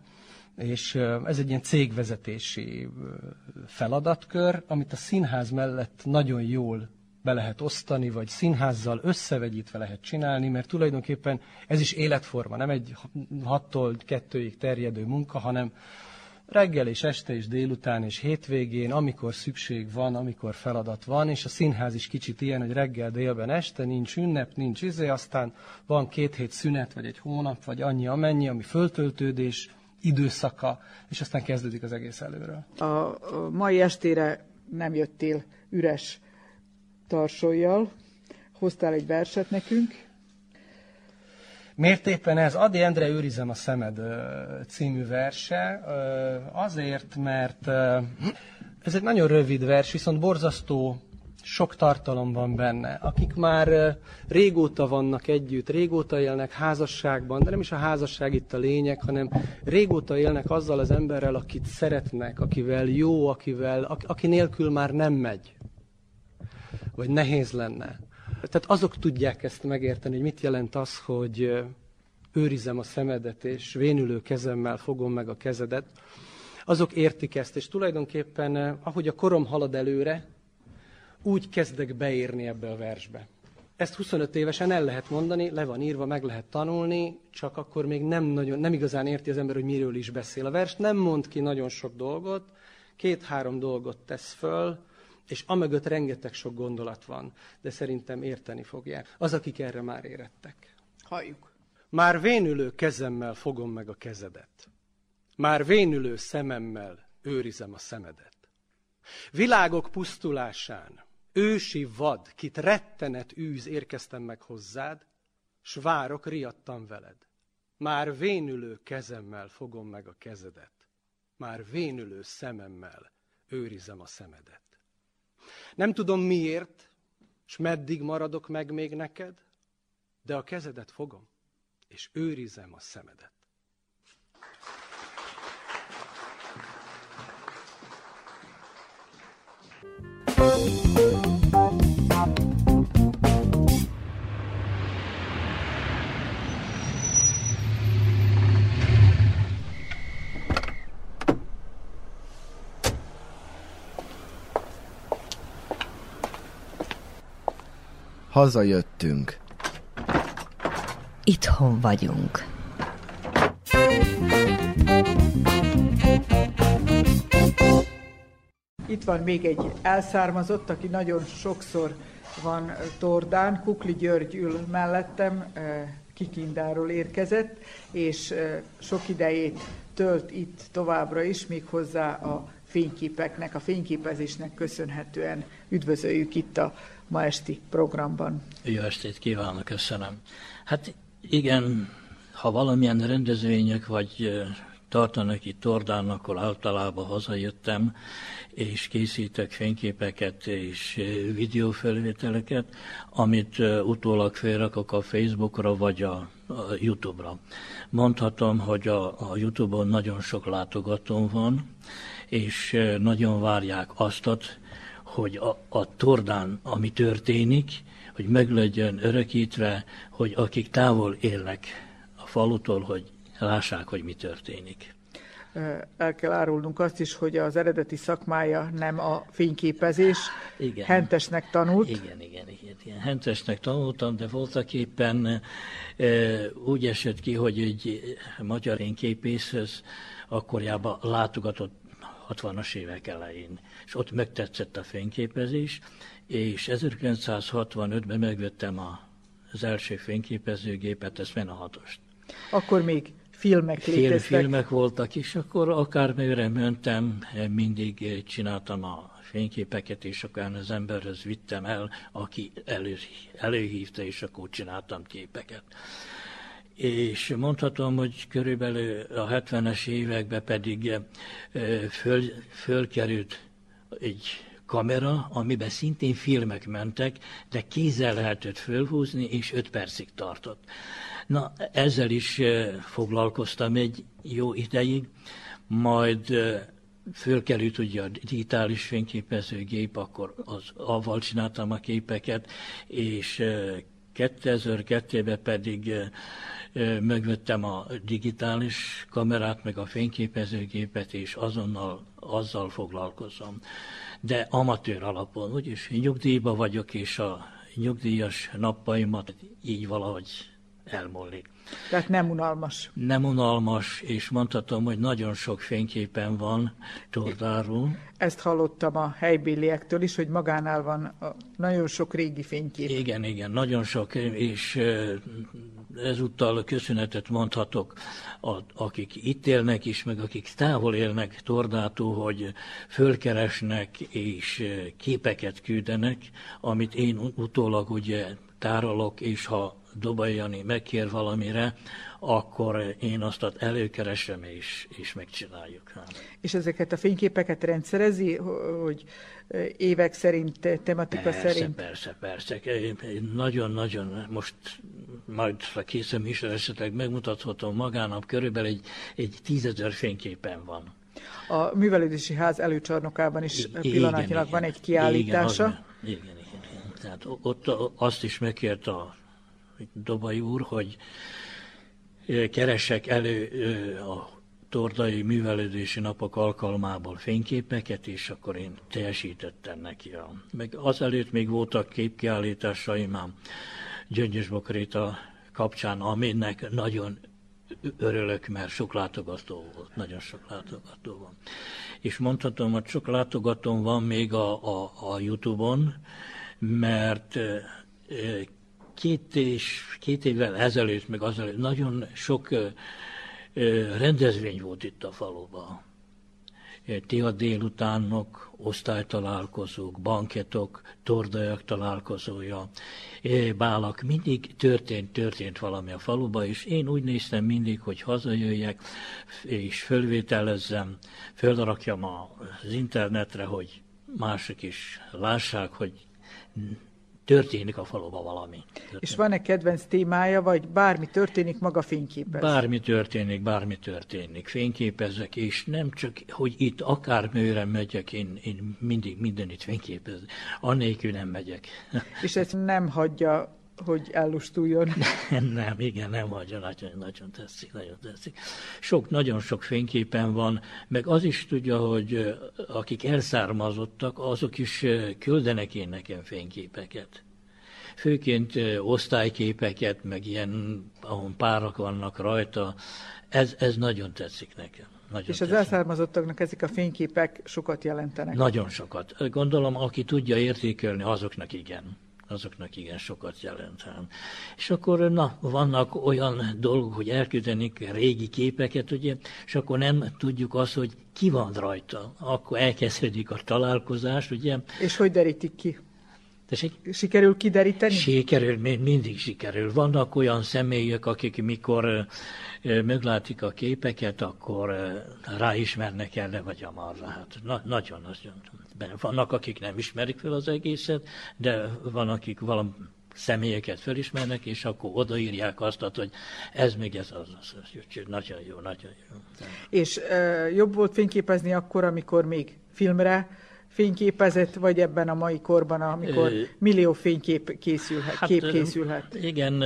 és ez egy ilyen cégvezetési feladatkör, amit a színház mellett nagyon jól be lehet osztani, vagy színházzal összevegyítve lehet csinálni, mert tulajdonképpen ez is életforma, nem egy hattól kettőig terjedő munka, hanem reggel és este és délután és hétvégén, amikor szükség van, amikor feladat van, és a színház is kicsit ilyen, hogy reggel, délben, este nincs ünnep, nincs izé, aztán van két hét szünet, vagy egy hónap, vagy annyi amennyi, ami föltöltődés időszaka, és aztán kezdődik az egész előről. A mai estére nem jöttél üres tarsolyjal. Hoztál egy verset nekünk. Miért éppen ez? Adi Endre őrizem a szemed című verse. Azért, mert ez egy nagyon rövid vers, viszont borzasztó sok tartalom van benne. Akik már régóta vannak együtt, régóta élnek házasságban, de nem is a házasság itt a lényeg, hanem régóta élnek azzal az emberrel, akit szeretnek, akivel jó, akivel, aki nélkül már nem megy vagy nehéz lenne. Tehát azok tudják ezt megérteni, hogy mit jelent az, hogy őrizem a szemedet, és vénülő kezemmel fogom meg a kezedet. Azok értik ezt, és tulajdonképpen, ahogy a korom halad előre, úgy kezdek beérni ebbe a versbe. Ezt 25 évesen el lehet mondani, le van írva, meg lehet tanulni, csak akkor még nem, nagyon, nem igazán érti az ember, hogy miről is beszél. A vers nem mond ki nagyon sok dolgot, két-három dolgot tesz föl, és amögött rengeteg sok gondolat van, de szerintem érteni fogják. Az, akik erre már érettek. Halljuk. Már vénülő kezemmel fogom meg a kezedet. Már vénülő szememmel őrizem a szemedet. Világok pusztulásán, ősi vad, kit rettenet űz, érkeztem meg hozzád, s várok riadtam veled. Már vénülő kezemmel fogom meg a kezedet. Már vénülő szememmel őrizem a szemedet. Nem tudom miért, és meddig maradok meg még neked, de a kezedet fogom, és őrizem a szemedet. Hazajöttünk. Itthon vagyunk. Itt van még egy elszármazott, aki nagyon sokszor van Tordán. Kukli György ül mellettem, eh, Kikindáról érkezett, és eh, sok idejét tölt itt továbbra is, még hozzá a fényképeknek, a fényképezésnek köszönhetően üdvözöljük itt a ma esti programban. Jó estét kívánok, köszönöm. Hát igen, ha valamilyen rendezvények vagy tartanak itt Tordán, akkor általában hazajöttem, és készítek fényképeket és videófelvételeket, amit utólag felrakok a Facebookra vagy a, YouTube-ra. Mondhatom, hogy a, a YouTube-on nagyon sok látogatóm van, és nagyon várják azt, hogy a, a tordán, ami történik, hogy meg legyen örökítve, hogy akik távol élnek a falutól, hogy lássák, hogy mi történik. El kell árulnunk azt is, hogy az eredeti szakmája nem a fényképezés. Igen. Hentesnek tanult. Igen, igen, igen, igen. Hentesnek tanultam, de voltak éppen úgy esett ki, hogy egy magyar fényképészhez akkorjában látogatott 60-as évek elején, és ott megtetszett a fényképezés, és 1965-ben megvettem a, az első fényképezőgépet, ezt a hatost. Akkor még filmek léteztek. filmek voltak, és akkor akármelyre mentem, mindig csináltam a fényképeket, és akkor az emberhez vittem el, aki elő, előhívta, és akkor csináltam képeket. És mondhatom, hogy körülbelül a 70-es években pedig föl, fölkerült egy kamera, amiben szintén filmek mentek, de kézzel lehetett fölhúzni, és 5 percig tartott. Na, ezzel is foglalkoztam egy jó ideig, majd fölkerült ugye a digitális fényképezőgép, akkor az, avval csináltam a képeket, és 2002-ben pedig megvettem a digitális kamerát, meg a fényképezőgépet, és azonnal azzal foglalkozom. De amatőr alapon, úgyis nyugdíjba vagyok, és a nyugdíjas nappaimat így valahogy elmúlik. Tehát nem unalmas. Nem unalmas, és mondhatom, hogy nagyon sok fényképen van Tordáról. Ezt hallottam a helybéliektől is, hogy magánál van a nagyon sok régi fénykép. Igen, igen, nagyon sok, és ezúttal köszönetet mondhatok, akik itt élnek is, meg akik távol élnek Tordától, hogy fölkeresnek és képeket küldenek, amit én utólag ugye tárolok, és ha Dobai Jani megkér valamire, akkor én azt előkeresem és, és megcsináljuk. És ezeket a fényképeket rendszerezi, hogy évek szerint, tematika persze, szerint? Persze, persze. Nagyon-nagyon, most majd ha készem is, esetleg megmutathatom magának, körülbelül egy, egy tízezer fényképen van. A művelődési ház előcsarnokában is pillanatnyilag igen, van egy kiállítása. Igen, igen, igen, igen. Tehát ott azt is megkért a Dobai úr, hogy keresek elő a tordai művelődési napok alkalmából fényképeket, és akkor én teljesítettem neki. A, meg azelőtt még voltak képkiállításaim a Gyöngyös Bokréta kapcsán, aminek nagyon örülök, mert sok látogató volt, nagyon sok látogató van. És mondhatom, hogy sok látogatóm van még a, a, a Youtube-on, mert két, és, két évvel ezelőtt, meg azelőtt nagyon sok rendezvény volt itt a faluban. Tia délutánok, osztálytalálkozók, banketok, tordajak találkozója, bálak, mindig történt, történt valami a faluba, és én úgy néztem mindig, hogy hazajöjjek, és fölvételezzem, fölrakjam az internetre, hogy mások is lássák, hogy történik a faluban valami. Történik. És van-e kedvenc témája, vagy bármi történik, maga fényképez? Bármi történik, bármi történik. Fényképezek, és nem csak, hogy itt akármőre megyek, én, én mindig mindenit fényképezek. Annélkül nem megyek. És ez nem hagyja hogy ellustuljon. (laughs) Nem, nem, igen, nem hagyja, nagyon, nagyon tetszik, nagyon tetszik. Sok, nagyon sok fényképen van, meg az is tudja, hogy akik elszármazottak, azok is küldenek én nekem fényképeket. Főként osztályképeket, meg ilyen, ahol párak vannak rajta, ez, ez nagyon tetszik nekem. Nagyon és az elszármazottaknak ezek a fényképek sokat jelentenek? Nagyon sokat. Gondolom, aki tudja értékelni, azoknak igen azoknak igen sokat jelent. És akkor na, vannak olyan dolgok, hogy elküldenik régi képeket, ugye, és akkor nem tudjuk azt, hogy ki van rajta. Akkor elkezdődik a találkozás, ugye. És hogy derítik ki? Tessék? Sikerül kideríteni? Sikerül, mindig sikerül. Vannak olyan személyek, akik mikor meglátik a képeket, akkor ráismernek erre vagy amarra. Hát na, nagyon, nagyon. Vannak, akik nem ismerik fel az egészet, de van, akik valami személyeket felismernek, és akkor odaírják azt, hogy ez még ez az, az, az nagyon jó, nagyon jó. És e, jobb volt fényképezni akkor, amikor még filmre fényképezett, vagy ebben a mai korban, amikor millió fénykép készülhet, hát, kép készülhet? Igen,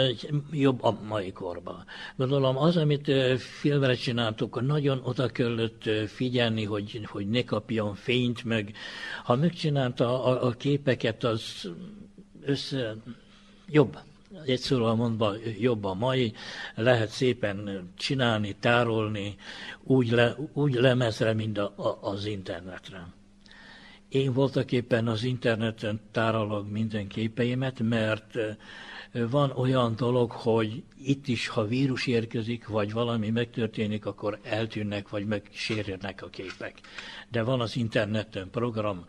jobb a mai korban. Gondolom az, amit filmre csináltuk, nagyon oda kellett figyelni, hogy, hogy ne kapjon fényt, meg ha megcsinálta a, a képeket, az össze jobb egyszerűen mondva jobb a mai, lehet szépen csinálni, tárolni, úgy, le, úgy lemezre, mint a, a, az internetre. Én voltak éppen az interneten tárolok minden képeimet, mert van olyan dolog, hogy itt is, ha vírus érkezik, vagy valami megtörténik, akkor eltűnnek, vagy megsérülnek a képek. De van az interneten program,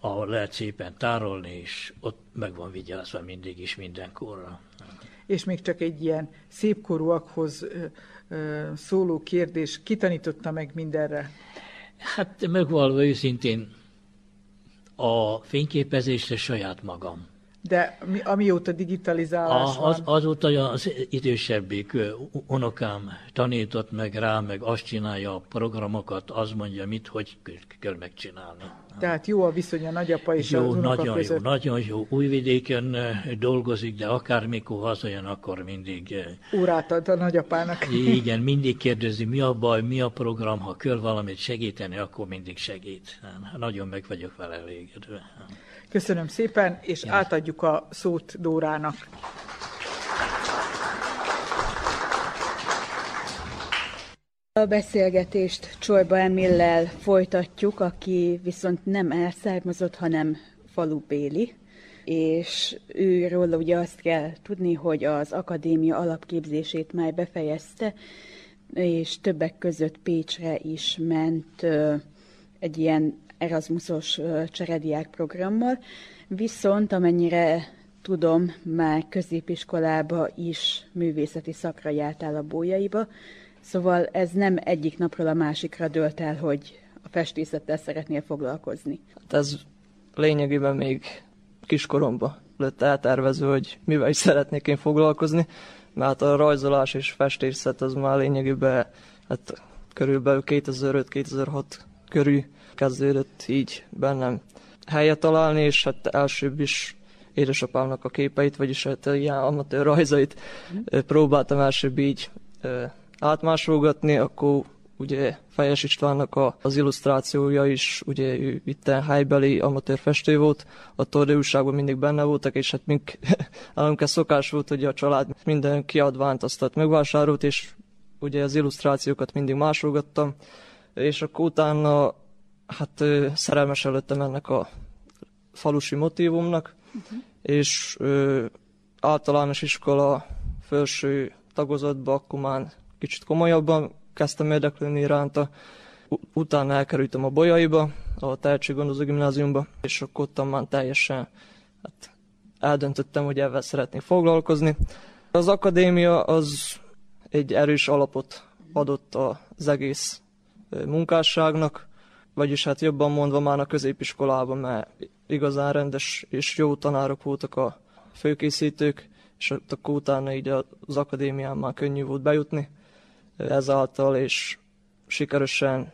ahol lehet szépen tárolni, és ott meg van vigyázva mindig is mindenkorra. És még csak egy ilyen szépkorúakhoz szóló kérdés, kitanította meg mindenre? Hát megvalva őszintén, a fényképezésre saját magam. De mi, amióta digitalizálás a, az, van... Azóta az idősebbik unokám tanított meg rá, meg azt csinálja a programokat, az mondja, mit, hogy kell megcsinálni. Tehát jó a viszony a nagyapa és jó, az nagyon között. jó, nagyon jó. Újvidéken dolgozik, de akármikor hazajön, akkor mindig... Órát ad a nagyapának. Igen, mindig kérdezi, mi a baj, mi a program, ha kell valamit segíteni, akkor mindig segít. Nagyon meg vagyok vele elégedve. Köszönöm szépen, és ja. átadjuk a szót Dórának. A beszélgetést Csorba Emillel folytatjuk, aki viszont nem elszármazott, hanem falubéli, és őről ugye azt kell tudni, hogy az akadémia alapképzését már befejezte, és többek között Pécsre is ment egy ilyen Erasmusos cserediák programmal, viszont amennyire tudom, már középiskolába is művészeti szakra jártál a bójaiba, szóval ez nem egyik napról a másikra dölt el, hogy a festészettel szeretnél foglalkozni. Hát ez lényegében még kiskoromban lett eltervező, hogy mivel is szeretnék én foglalkozni, mert a rajzolás és festészet az már lényegében hát körülbelül 2005-2006 körül kezdődött így bennem helyet találni, és hát elsőbb is édesapámnak a képeit, vagyis hát ilyen amatőr rajzait mm. próbáltam elsőbb így átmásolgatni, akkor ugye Fejes Istvánnak a, az illusztrációja is, ugye ő itt helybeli amatőr festő volt, a Tordéúságban mindig benne voltak, és hát mink, (laughs) ez szokás volt, hogy a család minden kiadványt azt megvásárolt, és ugye az illusztrációkat mindig másolgattam, és akkor utána hát szerelmes előttem ennek a falusi motivumnak, uh-huh. és ö, általános iskola felső tagozatba akkor már kicsit komolyabban kezdtem érdeklődni iránta. Utána elkerültem a Bolyaiba, a tehetséggondozó gimnáziumba, és akkor ott már teljesen hát, eldöntöttem, hogy ebben szeretnék foglalkozni. Az akadémia az egy erős alapot adott az egész munkásságnak, vagyis hát jobban mondva már a középiskolában, mert igazán rendes és jó tanárok voltak a főkészítők, és akkor utána így az akadémián már könnyű volt bejutni. Ezáltal, és sikeresen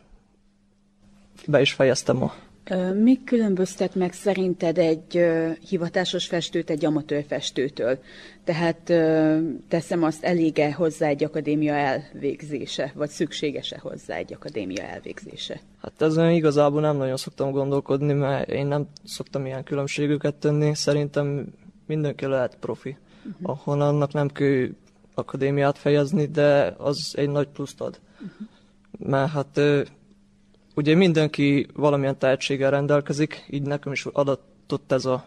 be is fejeztem a mi különböztet meg szerinted egy hivatásos festőt egy amatőr festőtől? Tehát teszem azt, elége hozzá egy akadémia elvégzése, vagy szükséges-e hozzá egy akadémia elvégzése? Hát ezen igazából nem nagyon szoktam gondolkodni, mert én nem szoktam ilyen különbségüket tenni. Szerintem mindenki lehet profi, uh-huh. ahol annak nem kell akadémiát fejezni, de az egy nagy pluszt ad. Uh-huh. Mert hát ugye mindenki valamilyen tehetséggel rendelkezik, így nekem is adatott ez a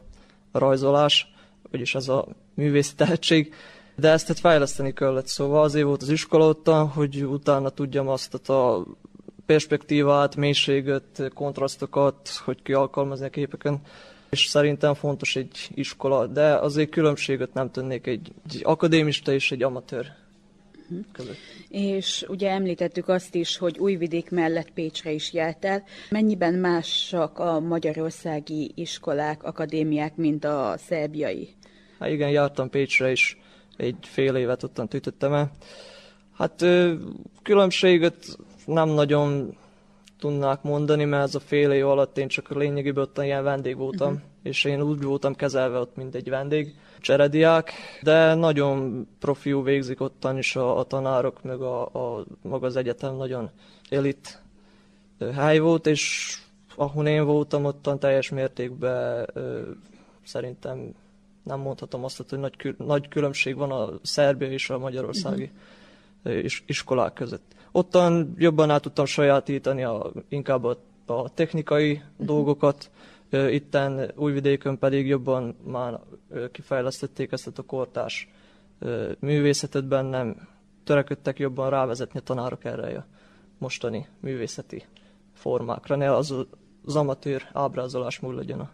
rajzolás, vagyis ez a művészi (laughs) tehetség, de ezt hát fejleszteni kellett, szóval azért volt az iskola ott, hogy utána tudjam azt a perspektívát, mélységet, kontrasztokat, hogy ki alkalmazni a képeken, és szerintem fontos egy iskola, de azért különbséget nem tennék egy, egy akadémista és egy amatőr között. És ugye említettük azt is, hogy Újvidék mellett Pécsre is járt el. Mennyiben másak a magyarországi iskolák, akadémiák, mint a szerbiai? Hát igen, jártam Pécsre is, egy fél évet ottan tütöttem el. Hát különbséget nem nagyon tudnák mondani, mert ez a fél év alatt én csak lényegében ott ilyen vendég voltam, uh-huh. és én úgy voltam kezelve ott, mint egy vendég, cserediák, de nagyon profiú végzik ottan is a, a tanárok, meg a, a, maga az egyetem nagyon elit hely volt, és ahol én voltam, ottan teljes mértékben ö, szerintem nem mondhatom azt, hogy nagy, nagy különbség van a szerbia és a magyarországi uh-huh. is, iskolák között. Ottan jobban át tudtam sajátítani a, inkább a, a technikai uh-huh. dolgokat, itten újvidékön pedig jobban már kifejlesztették ezt a kortás művészetet bennem, törekedtek jobban rávezetni a tanárok erre a mostani művészeti formákra, ne az, az amatőr ábrázolás múl legyen a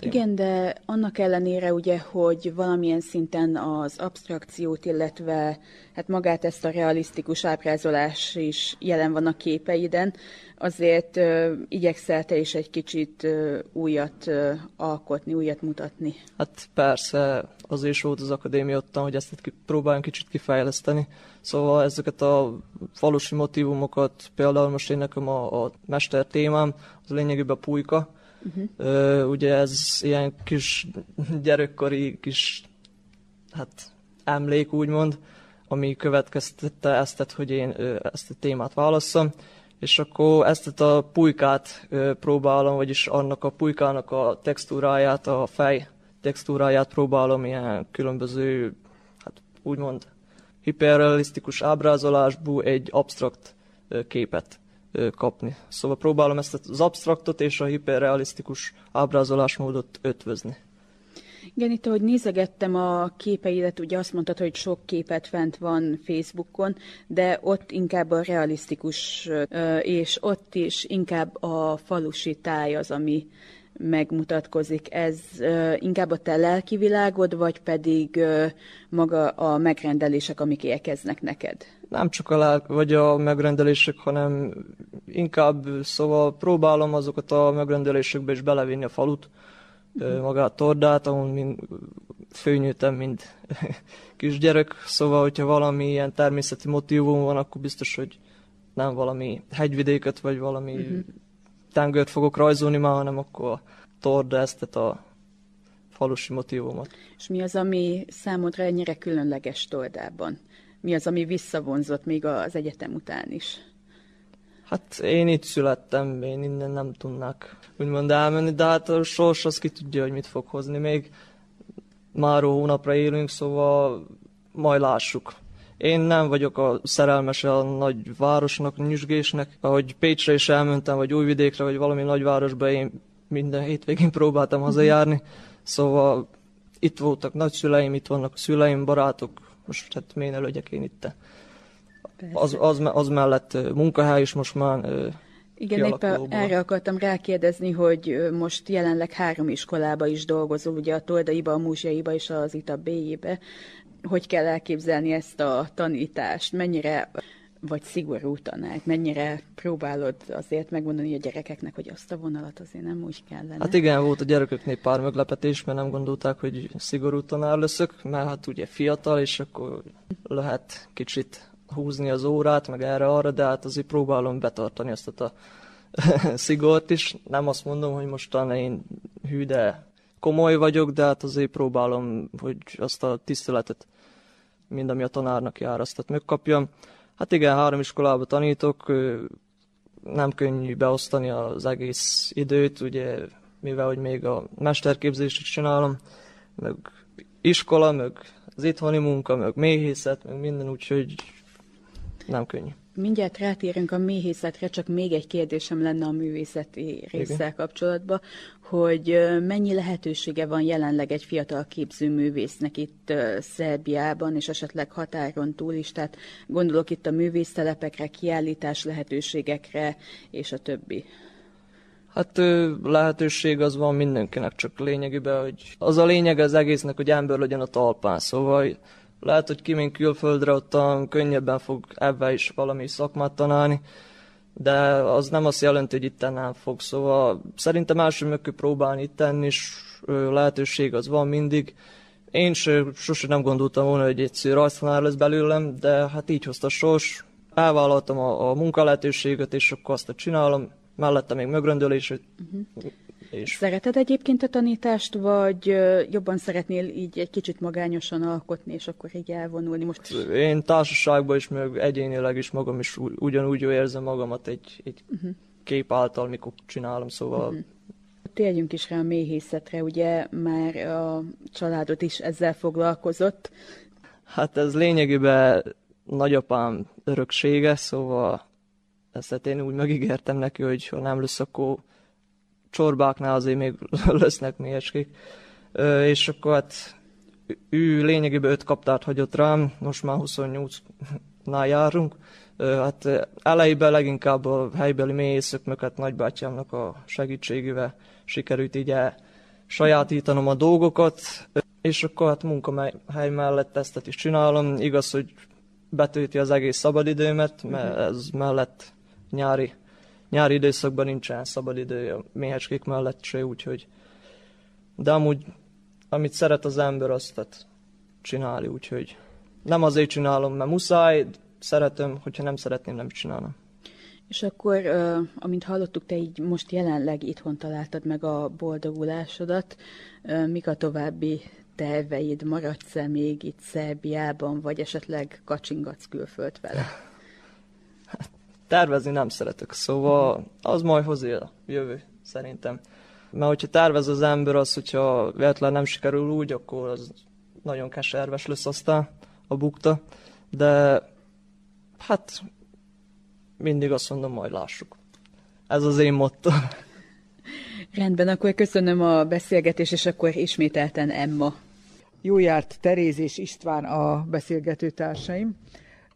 téma. Igen, de annak ellenére ugye, hogy valamilyen szinten az abstrakciót, illetve hát magát ezt a realisztikus ábrázolás is jelen van a képeiden, azért ö, igyekszel te is egy kicsit ö, újat ö, alkotni, újat mutatni. Hát persze, az is volt az akadémia ottan, hogy ezt próbáljunk kicsit kifejleszteni. Szóval ezeket a falusi motivumokat, például most én nekem a, a mester témám, az lényegében a pulyka, Uh-huh. ugye ez ilyen kis gyerekkori kis hát emlék úgymond, ami következtette ezt, hogy én ezt a témát válasszam, és akkor ezt a pulykát próbálom, vagyis annak a pulykának a textúráját, a fej textúráját próbálom ilyen különböző, hát úgymond hiperrealisztikus ábrázolásból egy absztrakt képet kapni. Szóval próbálom ezt az absztraktot és a hiperrealisztikus ábrázolásmódot ötvözni. Igen, itt ahogy nézegettem a képeidet, ugye azt mondtad, hogy sok képet fent van Facebookon, de ott inkább a realisztikus, és ott is inkább a falusi táj az, ami megmutatkozik. Ez inkább a te lelki világod, vagy pedig maga a megrendelések, amik érkeznek neked? Nem csak a lelk, vagy a megrendelések, hanem inkább, szóval próbálom azokat a megrendelésekbe is belevinni a falut, uh-huh. magát tordát, ahol mind főnyűtem, mint (laughs) kisgyerek, szóval, hogyha valami ilyen természeti motivum van, akkor biztos, hogy nem valami hegyvidéket, vagy valami uh-huh. tengert fogok rajzolni már, hanem akkor a torda ezt a falusi motivumot. És mi az, ami számodra ennyire különleges Tordában? Mi az, ami visszavonzott még az egyetem után is? Hát én itt születtem, én innen nem tudnak úgymond elmenni, de hát a sors az ki tudja, hogy mit fog hozni. Még már hónapra élünk, szóval majd lássuk. Én nem vagyok a szerelmes a nagy városnak, nyüzsgésnek. Ahogy Pécsre is elmentem, vagy Újvidékre, vagy valami nagyvárosba, én minden hétvégén próbáltam hazajárni. Szóval itt voltak nagyszüleim, itt vannak szüleim, barátok, most hát miért ne legyek én itt? Az, az, az mellett munkahely is most már igen, éppen erre akartam rákérdezni, hogy most jelenleg három iskolába is dolgozol, ugye a Toldaiba, a Múzsaiba és az Itabéjébe. Hogy kell elképzelni ezt a tanítást? Mennyire vagy szigorú tanár, mennyire próbálod azért megmondani a gyerekeknek, hogy azt a vonalat azért nem úgy kellene? Hát igen, volt a gyerekeknél pár meglepetés, mert nem gondolták, hogy szigorú tanár leszek, mert hát ugye fiatal, és akkor lehet kicsit húzni az órát, meg erre-arra, de hát azért próbálom betartani azt a (laughs) szigort is. Nem azt mondom, hogy mostan én hű, de komoly vagyok, de hát azért próbálom, hogy azt a tiszteletet, mind ami a tanárnak jár, azt megkapjam. Hát igen, három iskolába tanítok, nem könnyű beosztani az egész időt, ugye, mivel hogy még a mesterképzést is csinálom, meg iskola, meg az itthoni munka, meg méhészet, meg minden, úgyhogy nem könnyű. Mindjárt rátérünk a méhészetre, csak még egy kérdésem lenne a művészeti résszel kapcsolatban, hogy mennyi lehetősége van jelenleg egy fiatal képzőművésznek itt Szerbiában, és esetleg határon túl is, tehát gondolok itt a művésztelepekre, kiállítás lehetőségekre, és a többi. Hát lehetőség az van mindenkinek, csak lényegében, hogy az a lényeg az egésznek, hogy ember legyen a talpán, szóval lehet, hogy kimén külföldre, ott könnyebben fog ebben is valami szakmát tanálni, de az nem azt jelenti, hogy itt nem fog. Szóval szerintem első meg kell próbálni itten is, lehetőség az van mindig. Én se, sose nem gondoltam volna, hogy egy rajztanár lesz belőlem, de hát így hozta sors, elvállaltam a, a munkalehetőséget, és akkor azt csinálom, mellette még mögröndölés. Uh-huh. És... Szereted egyébként a tanítást, vagy jobban szeretnél így egy kicsit magányosan alkotni, és akkor így elvonulni? Most... Én társaságban is, meg egyénileg is magam is ugyanúgy érzem magamat egy, egy uh-huh. kép által, mikor csinálom, szóval uh-huh. Térjünk is rá a méhészetre, ugye már a családot is ezzel foglalkozott. Hát ez lényegében nagyapám öröksége, szóval ezt hát én úgy megígértem neki, hogy ha nem lesz, akkor csorbáknál azért még (laughs) lesznek méhecskék. És akkor hát ő lényegében öt kaptárt hagyott rám, most már 28-nál járunk. Hát elejében leginkább a helybeli méhészök, hát nagybátyámnak a segítségével sikerült így sajátítanom a dolgokat, és akkor hát munkahely mellett ezt is csinálom. Igaz, hogy betölti az egész szabadidőmet, mert ez mellett nyári, nyári időszakban nincsen szabadidő a méhecskék mellett se, úgyhogy de amúgy, amit szeret az ember, azt tehát csinálni, úgyhogy nem azért csinálom, mert muszáj, szeretem, hogyha nem szeretném, nem csinálom. És akkor, amint hallottuk, te így most jelenleg itthon találtad meg a boldogulásodat. Mik a további terveid? Maradsz-e még itt Szerbiában, vagy esetleg kacsingatsz külföld vele? (laughs) Tervezni nem szeretek, szóval az majd hozzá a jövő, szerintem. Mert hogyha tervez az ember az, hogyha véletlen nem sikerül úgy, akkor az nagyon keserves lesz aztán a bukta. De hát mindig azt mondom, majd lássuk. Ez az én motto. Rendben, akkor köszönöm a beszélgetést, és akkor ismételten Emma. Jó járt Teréz és István a beszélgető társaim.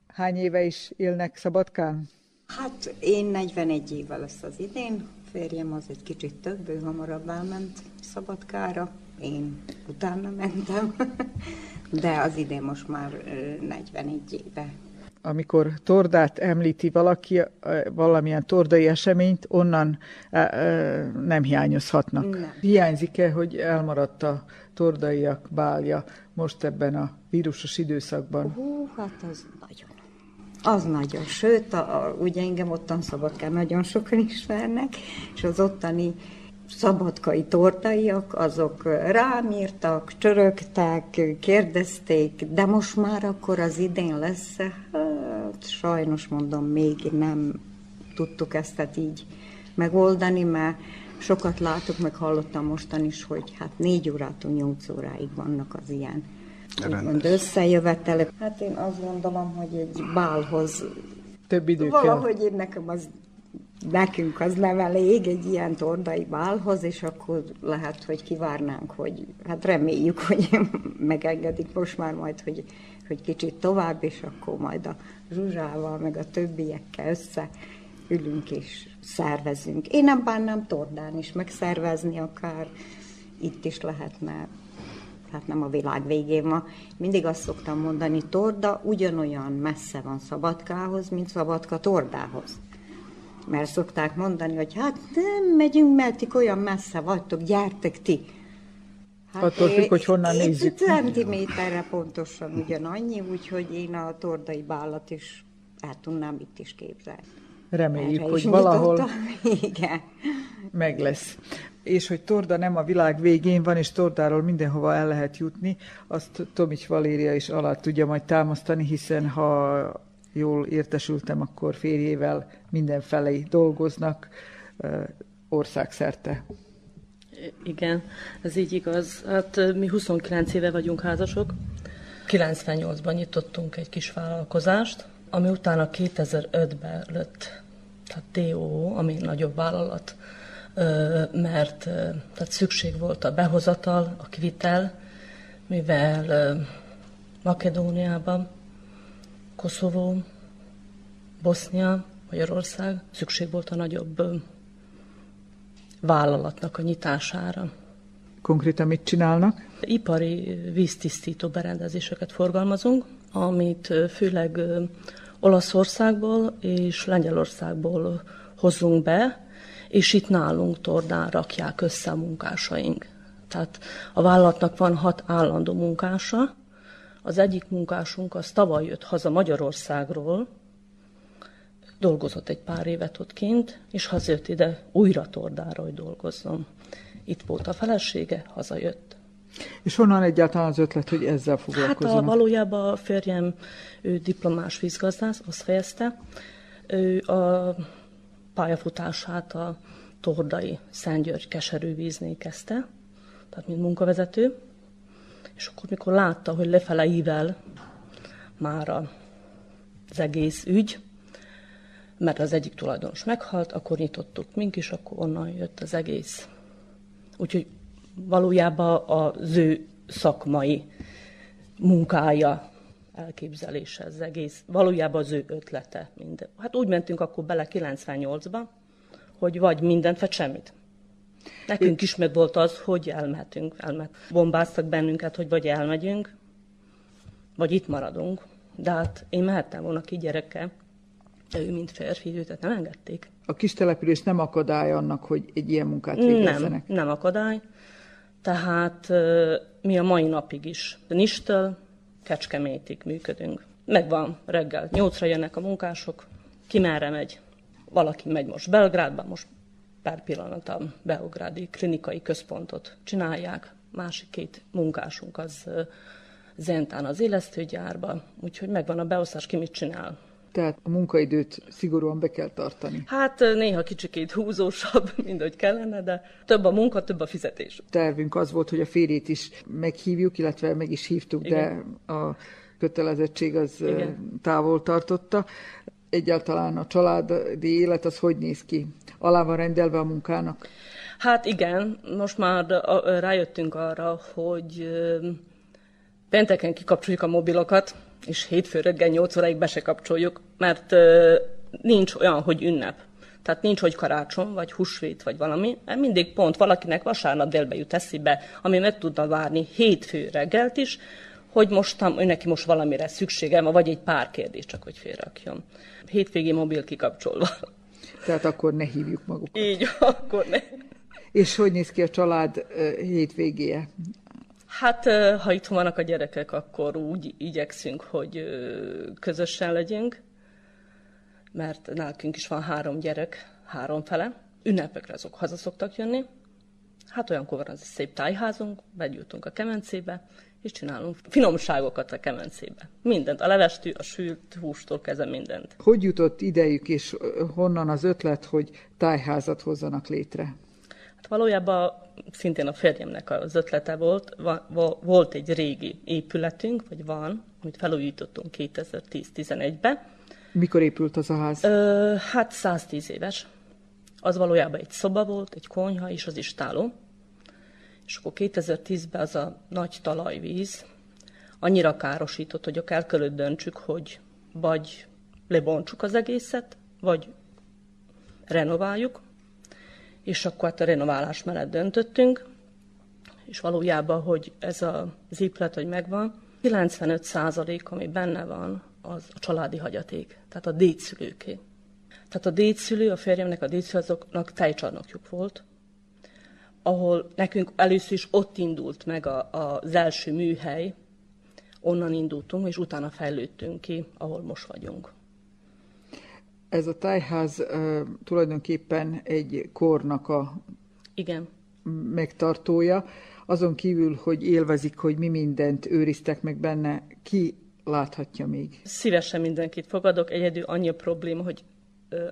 Hány éve is élnek Szabadkán? Hát én 41 éve lesz az idén, férjem az egy kicsit több, ő hamarabb elment Szabadkára, én utána mentem, (laughs) de az idén most már 41 éve amikor tordát említi valaki, valamilyen tordai eseményt, onnan nem hiányozhatnak. Nem. Hiányzik-e, hogy elmaradt a tordaiak bálja most ebben a vírusos időszakban? Hú, hát az nagyon. Az nagyon. Sőt, a, a, ugye engem ottan szabadkán nagyon sokan ismernek, és az ottani szabadkai tortaiak, azok rám írtak, csörögtek, kérdezték, de most már akkor az idén lesz Hát sajnos mondom, még nem tudtuk ezt hát így megoldani, mert sokat látok, meg hallottam mostan is, hogy hát négy órától nyolc óráig vannak az ilyen úgymond összejövetelek. Hát én azt gondolom, hogy egy bálhoz több idő Valahogy én nekem az nekünk az nem elég egy ilyen tordai bálhoz, és akkor lehet, hogy kivárnánk, hogy hát reméljük, hogy (laughs) megengedik most már majd, hogy, hogy kicsit tovább, és akkor majd a Zsuzsával, meg a többiekkel össze ülünk és szervezünk. Én nem bánnám Tordán is megszervezni, akár itt is lehetne, hát nem a világ végén ma. Mindig azt szoktam mondani, Torda ugyanolyan messze van Szabadkához, mint Szabadka Tordához. Mert szokták mondani, hogy hát nem megyünk, mert ti olyan messze vagytok, gyertek ti. Hát Attól függ, hogy honnan nézzük. Centiméterre pontosan ugyanannyi, úgyhogy én a tordai bálat is el tudnám itt is képzelni. Reméljük, Erre hogy valahol (laughs) Igen. meg lesz. És hogy Torda nem a világ végén van, és Tordáról mindenhova el lehet jutni, azt Tomics Valéria is alá tudja majd támasztani, hiszen ha jól értesültem, akkor férjével mindenfelé dolgoznak országszerte. Igen, ez így igaz. Hát mi 29 éve vagyunk házasok. 98-ban nyitottunk egy kis vállalkozást, ami utána 2005-ben lett tehát DO, ami nagyobb vállalat, mert tehát szükség volt a behozatal, a kvitel, mivel Makedóniában, Koszovó, Bosznia, Magyarország szükség volt a nagyobb vállalatnak a nyitására. Konkrétan mit csinálnak? Ipari víztisztító berendezéseket forgalmazunk, amit főleg Olaszországból és Lengyelországból hozunk be, és itt nálunk Tordán rakják össze a munkásaink. Tehát a vállalatnak van hat állandó munkása. Az egyik munkásunk az tavaly jött haza Magyarországról, dolgozott egy pár évet ott kint, és hazajött ide újra tordára, hogy dolgozzon. Itt volt a felesége, hazajött. És honnan egyáltalán az ötlet, hogy ezzel foglalkozzanak? Hát a, valójában a férjem ő diplomás vízgazdász, azt fejezte. Ő a pályafutását a Tordai Szentgyörgy keserűvíznél kezdte, tehát mint munkavezető. És akkor, mikor látta, hogy lefele ível már az egész ügy, mert az egyik tulajdonos meghalt, akkor nyitottuk mink is, akkor onnan jött az egész. Úgyhogy valójában az ő szakmai munkája, elképzelése az egész, valójában az ő ötlete. Minden. Hát úgy mentünk akkor bele 98-ba, hogy vagy mindent, vagy semmit. Nekünk is meg volt az, hogy elmehetünk. Elmehet. Bombáztak bennünket, hogy vagy elmegyünk, vagy itt maradunk. De hát én mehettem volna ki gyerekkel, de ő mint férfi, őt nem engedték. A kis település nem akadály annak, hogy egy ilyen munkát végezzenek? Nem, nem akadály. Tehát mi a mai napig is Nistől Kecskemétig működünk. Megvan reggel, nyolcra jönnek a munkások, ki merre megy. Valaki megy most Belgrádba, most pár pillanat a Beográdi klinikai központot csinálják, másik két munkásunk az Zentán az élesztőgyárba, úgyhogy megvan a beosztás, ki mit csinál. Tehát a munkaidőt szigorúan be kell tartani. Hát néha kicsikét húzósabb, (laughs) mint hogy kellene, de több a munka, több a fizetés. Tervünk az volt, hogy a férjét is meghívjuk, illetve meg is hívtuk, Igen. de a kötelezettség az Igen. távol tartotta. Egyáltalán a családi élet az hogy néz ki? Alá van rendelve a munkának? Hát igen, most már rájöttünk arra, hogy pénteken kikapcsoljuk a mobilokat, és hétfő reggel 8 óráig be se kapcsoljuk, mert nincs olyan, hogy ünnep. Tehát nincs, hogy karácsony, vagy húsvét, vagy valami, mert mindig pont valakinek vasárnap délbe jut eszébe, ami meg tudna várni hétfő reggelt is, hogy most ő neki most valamire szüksége van, vagy egy pár kérdés, csak hogy félrakjon. Hétvégi mobil kikapcsolva. Tehát akkor ne hívjuk magukat. Így, akkor ne. És hogy néz ki a család hétvégéje? Hát, ha itt vannak a gyerekek, akkor úgy igyekszünk, hogy közösen legyünk, mert nálkünk is van három gyerek, három fele. Ünnepekre azok haza szoktak jönni. Hát olyankor van az egy szép tájházunk, begyújtunk a kemencébe, és csinálunk finomságokat a kemencébe. Mindent, a levestű, a sült hústól kezdve mindent. Hogy jutott idejük, és honnan az ötlet, hogy tájházat hozzanak létre? Valójában szintén a férjemnek az ötlete volt, volt egy régi épületünk, vagy van, amit felújítottunk 2010-11-ben. Mikor épült az a ház? Ö, hát 110 éves. Az valójában egy szoba volt, egy konyha és az istáló. És akkor 2010-ben az a nagy talajvíz annyira károsított, hogy el kellett döntsük, hogy vagy lebontsuk az egészet, vagy renováljuk, és akkor hát a renoválás mellett döntöttünk, és valójában, hogy ez az épület, hogy megvan, 95 százalék, ami benne van, az a családi hagyaték, tehát a dédszülőké. Tehát a dédszülő, a férjemnek a dédszülő, azoknak tejcsarnokjuk volt, ahol nekünk először is ott indult meg a, a, az első műhely, onnan indultunk, és utána fejlődtünk ki, ahol most vagyunk. Ez a tájház uh, tulajdonképpen egy kornak a Igen. megtartója. Azon kívül, hogy élvezik, hogy mi mindent őriztek meg benne, ki láthatja még? Szívesen mindenkit fogadok. Egyedül annyi a probléma, hogy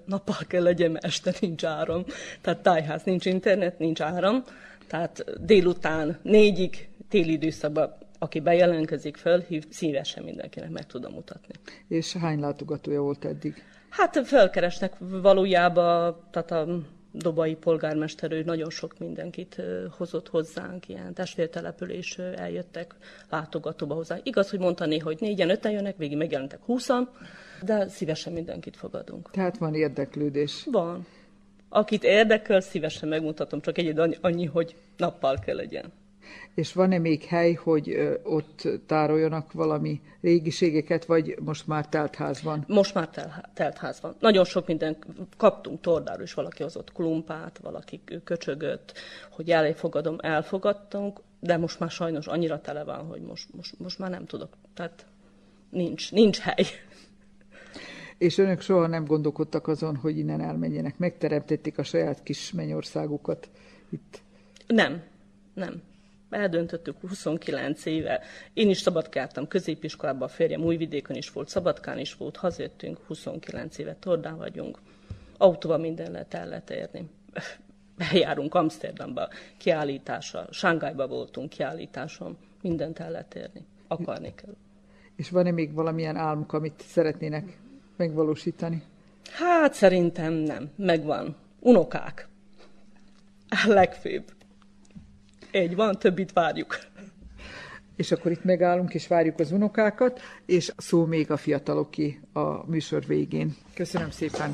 nappal kell legyen, mert este nincs áram. Tehát tájház, nincs internet, nincs áram. Tehát délután négyig, téli időszakban aki bejelentkezik, fölhív, szívesen mindenkinek meg tudom mutatni. És hány látogatója volt eddig? Hát felkeresnek valójában, tehát a dobai polgármester, ő nagyon sok mindenkit hozott hozzánk, ilyen testvértelepülés eljöttek látogatóba hozzá. Igaz, hogy mondani, hogy négyen, öten jönnek, végig megjelentek húszan, de szívesen mindenkit fogadunk. Tehát van érdeklődés. Van. Akit érdekel, szívesen megmutatom, csak egy annyi, hogy nappal kell legyen. És van-e még hely, hogy ott tároljanak valami régiségeket, vagy most már teltház van? Most már tel- teltház van. Nagyon sok minden kaptunk tordáról is, valaki hozott klumpát, valaki köcsögött, hogy elfogadom, elfogadtunk, de most már sajnos annyira tele van, hogy most, most, most már nem tudok. Tehát nincs, nincs hely. És önök soha nem gondolkodtak azon, hogy innen elmenjenek, megteremtették a saját kis mennyországukat itt? Nem, nem. Eldöntöttük 29 éve. Én is szabadkáltam középiskolában, a férjem Újvidéken is volt, Szabadkán is volt, hazajöttünk, 29 éve Tordán vagyunk. Autóval minden lehet el lehet érni. Eljárunk Amsterdamba, kiállítása, Sángájba voltunk kiállításon, mindent el lehet érni. Akarni kell. És van-e még valamilyen álmuk, amit szeretnének megvalósítani? Hát szerintem nem. Megvan. Unokák. A legfőbb. Egy van, többit várjuk. És akkor itt megállunk, és várjuk az unokákat, és szó még a fiataloké a műsor végén. Köszönöm szépen!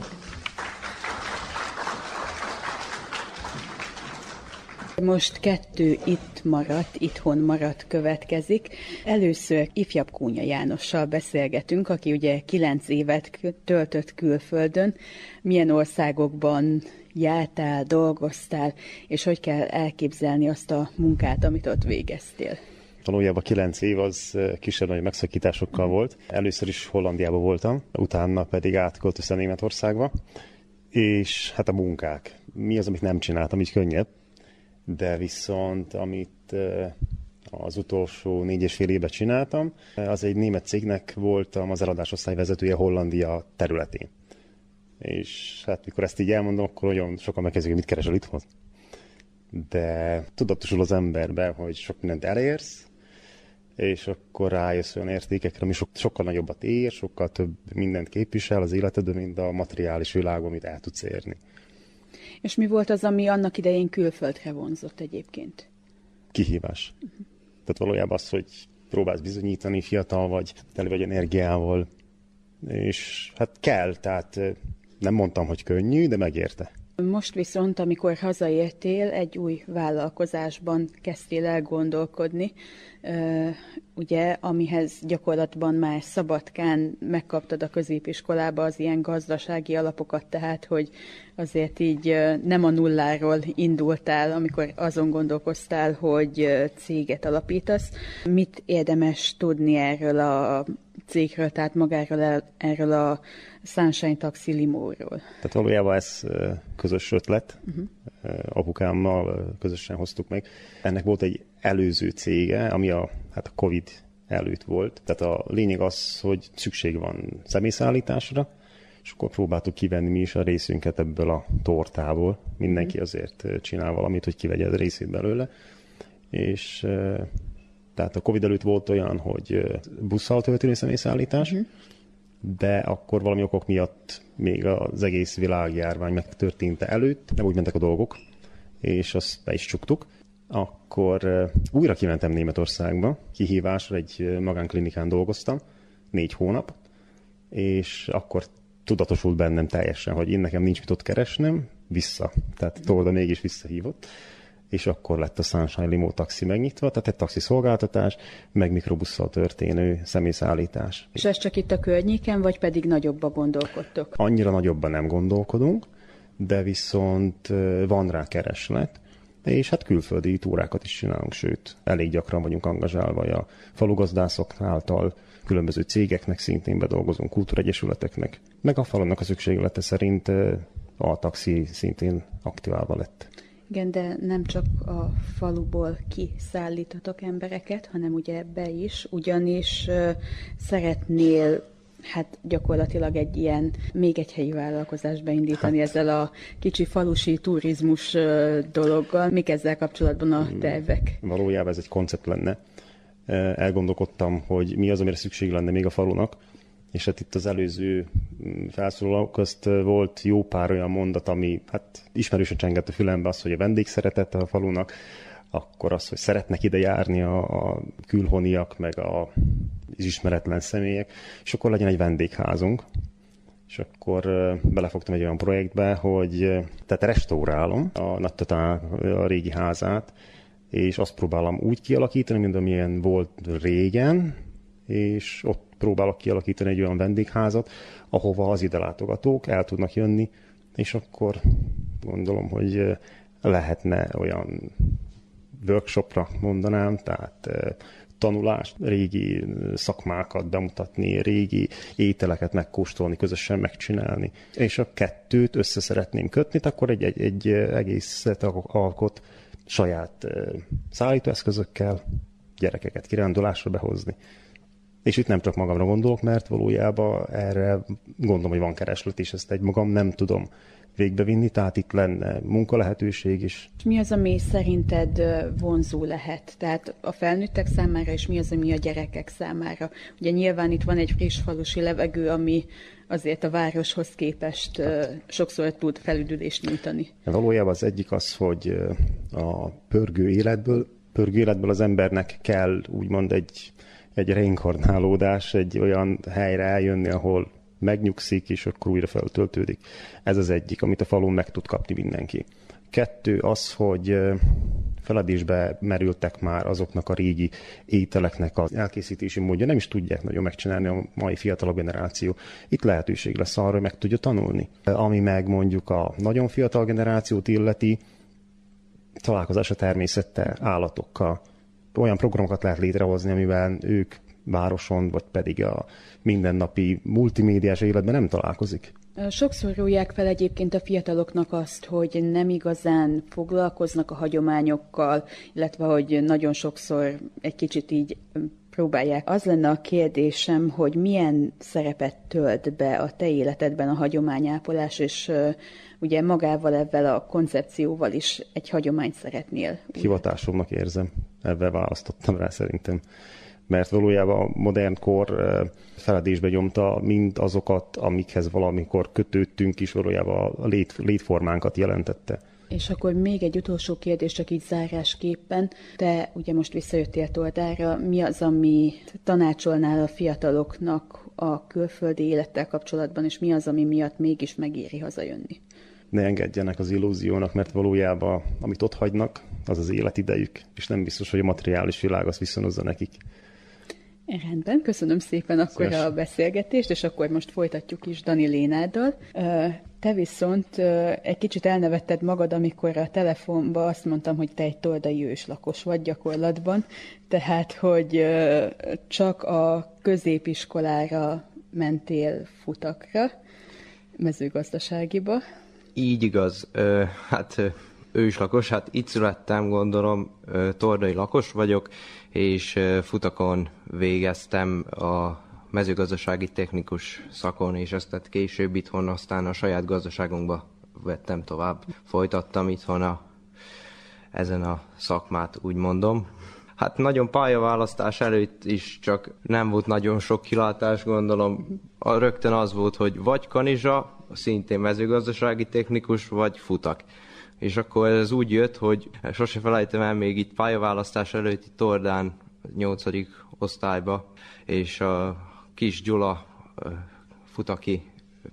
Most kettő itt maradt, itthon maradt következik. Először ifjabb Kúnya Jánossal beszélgetünk, aki ugye kilenc évet töltött külföldön. Milyen országokban jártál, dolgoztál, és hogy kell elképzelni azt a munkát, amit ott végeztél? Valójában kilenc év az kisebb-nagy megszakításokkal volt. Először is Hollandiában voltam, utána pedig átköltöztem Németországba, és hát a munkák. Mi az, amit nem csináltam, így könnyebb de viszont amit az utolsó négy és fél évet csináltam, az egy német cégnek voltam az eladásosztály vezetője Hollandia területén. És hát mikor ezt így elmondom, akkor nagyon sokan megkezdik, hogy mit keresel itthon. De tudatosul az emberbe, hogy sok mindent elérsz, és akkor rájössz olyan értékekre, ami so- sokkal nagyobbat ér, sokkal több mindent képvisel az életedben, mint a materiális világban, amit el tudsz érni. És mi volt az, ami annak idején külföldre vonzott egyébként? Kihívás. Uh-huh. Tehát valójában az, hogy próbálsz bizonyítani, fiatal vagy, tele vagy energiával, és hát kell, tehát nem mondtam, hogy könnyű, de megérte. Most viszont, amikor hazaértél, egy új vállalkozásban kezdtél el gondolkodni, ugye, amihez gyakorlatban már Szabadkán megkaptad a középiskolába az ilyen gazdasági alapokat, tehát, hogy azért így nem a nulláról indultál, amikor azon gondolkoztál, hogy céget alapítasz. Mit érdemes tudni erről a cégről, tehát magáról erről a Sunshine Taxi Limóról? Tehát valójában ez közös ötlet, uh-huh. apukámmal közösen hoztuk meg. Ennek volt egy előző cége, ami a, hát a Covid előtt volt. Tehát a lényeg az, hogy szükség van személyszállításra, és akkor próbáltuk kivenni mi is a részünket ebből a tortából. Mindenki mhm. azért csinál valamit, hogy kivegye a részét belőle. És tehát a Covid előtt volt olyan, hogy busszal történő személyszállítás, uh-huh. De akkor valami okok miatt még az egész világjárvány megtörténte előtt, nem úgy mentek a dolgok, és azt be is csuktuk. Akkor újra kimentem Németországba, kihívásra egy magánklinikán dolgoztam, négy hónap, és akkor tudatosult bennem teljesen, hogy én nekem nincs mit ott keresnem, vissza. Tehát Torda mégis visszahívott és akkor lett a Sunshine Limo taxi megnyitva, tehát egy taxi szolgáltatás, meg mikrobusszal történő személyszállítás. És ez csak itt a környéken, vagy pedig nagyobba gondolkodtok? Annyira nagyobban nem gondolkodunk, de viszont van rá kereslet, és hát külföldi túrákat is csinálunk, sőt, elég gyakran vagyunk angazsálva a falugazdászok által, különböző cégeknek szintén bedolgozunk, kultúregyesületeknek, meg a falonnak a szükséglete szerint a taxi szintén aktiválva lett. Igen, de nem csak a faluból kiszállítatok embereket, hanem ugye ebbe is, ugyanis uh, szeretnél hát gyakorlatilag egy ilyen, még egy helyi vállalkozást beindítani hát. ezzel a kicsi falusi turizmus dologgal. Mik ezzel kapcsolatban a hmm. tervek? Valójában ez egy koncept lenne. Elgondolkodtam, hogy mi az, amire szükség lenne még a falunak, és hát itt az előző mm, felszólalók közt volt jó pár olyan mondat, ami hát ismerősen csengett a fülembe, az, hogy a vendégszeretet a falunak, akkor az, hogy szeretnek ide járni a, a külhoniak, meg a, az ismeretlen személyek, és akkor legyen egy vendégházunk. És akkor belefogtam egy olyan projektbe, hogy tehát restaurálom a Nattatá a régi házát, és azt próbálom úgy kialakítani, mint amilyen volt régen, és ott próbálok kialakítani egy olyan vendégházat, ahova az ide látogatók el tudnak jönni, és akkor gondolom, hogy lehetne olyan workshopra mondanám, tehát tanulást, régi szakmákat bemutatni, régi ételeket megkóstolni, közösen megcsinálni. És a kettőt össze szeretném kötni, akkor egy, egy, egy egészet alkot saját szállítóeszközökkel, gyerekeket kirándulásra behozni. És itt nem csak magamra gondolok, mert valójában erre gondolom, hogy van kereslet, és ezt egy magam nem tudom végbevinni, tehát itt lenne munkalehetőség is. Mi az, ami szerinted vonzó lehet? Tehát a felnőttek számára, és mi az, ami a gyerekek számára? Ugye nyilván itt van egy friss falusi levegő, ami azért a városhoz képest hát. sokszor tud felüdülést nyújtani. Valójában az egyik az, hogy a pörgő életből, pörgő életből az embernek kell úgymond egy, egy reinkarnálódás, egy olyan helyre eljönni, ahol megnyugszik, és akkor újra feltöltődik. Ez az egyik, amit a falun meg tud kapni mindenki. Kettő az, hogy feledésbe merültek már azoknak a régi ételeknek az elkészítési módja, nem is tudják nagyon megcsinálni a mai fiatalabb generáció. Itt lehetőség lesz arra, hogy meg tudja tanulni. Ami meg mondjuk a nagyon fiatal generációt illeti, találkozás a természettel, állatokkal. Olyan programokat lehet létrehozni, amivel ők városon, vagy pedig a mindennapi multimédiás életben nem találkozik. Sokszor rújják fel egyébként a fiataloknak azt, hogy nem igazán foglalkoznak a hagyományokkal, illetve hogy nagyon sokszor egy kicsit így próbálják. Az lenne a kérdésem, hogy milyen szerepet tölt be a te életedben a hagyományápolás, és ugye magával ebben a koncepcióval is egy hagyományt szeretnél. Hivatásomnak érzem, ebben választottam rá szerintem mert valójában a modern kor feledésbe nyomta mind azokat, amikhez valamikor kötődtünk is, valójában a lét, létformánkat jelentette. És akkor még egy utolsó kérdés, csak így zárásképpen. Te ugye most visszajöttél Toldára, mi az, ami tanácsolnál a fiataloknak a külföldi élettel kapcsolatban, és mi az, ami miatt mégis megéri hazajönni? Ne engedjenek az illúziónak, mert valójában amit ott hagynak, az az életidejük, és nem biztos, hogy a materiális világ azt viszonozza nekik. Rendben, köszönöm szépen akkor Szíves. a beszélgetést, és akkor most folytatjuk is Dani Lénáddal. Te viszont egy kicsit elnevetted magad, amikor a telefonba azt mondtam, hogy te egy toldai őslakos vagy gyakorlatban, tehát, hogy csak a középiskolára mentél futakra, mezőgazdaságiba. Így igaz. Hát őslakos, hát itt születtem, gondolom, tordai lakos vagyok, és futakon végeztem a mezőgazdasági technikus szakon, és ezt később itthon aztán a saját gazdaságunkba vettem tovább. Folytattam itthon a, ezen a szakmát, úgy mondom. Hát nagyon pályaválasztás előtt is csak nem volt nagyon sok kilátás, gondolom. A, rögtön az volt, hogy vagy kanizsa, szintén mezőgazdasági technikus, vagy futak és akkor ez úgy jött, hogy sose felejtem el még itt pályaválasztás előtt itt Tordán, 8. osztályba, és a kis Gyula futaki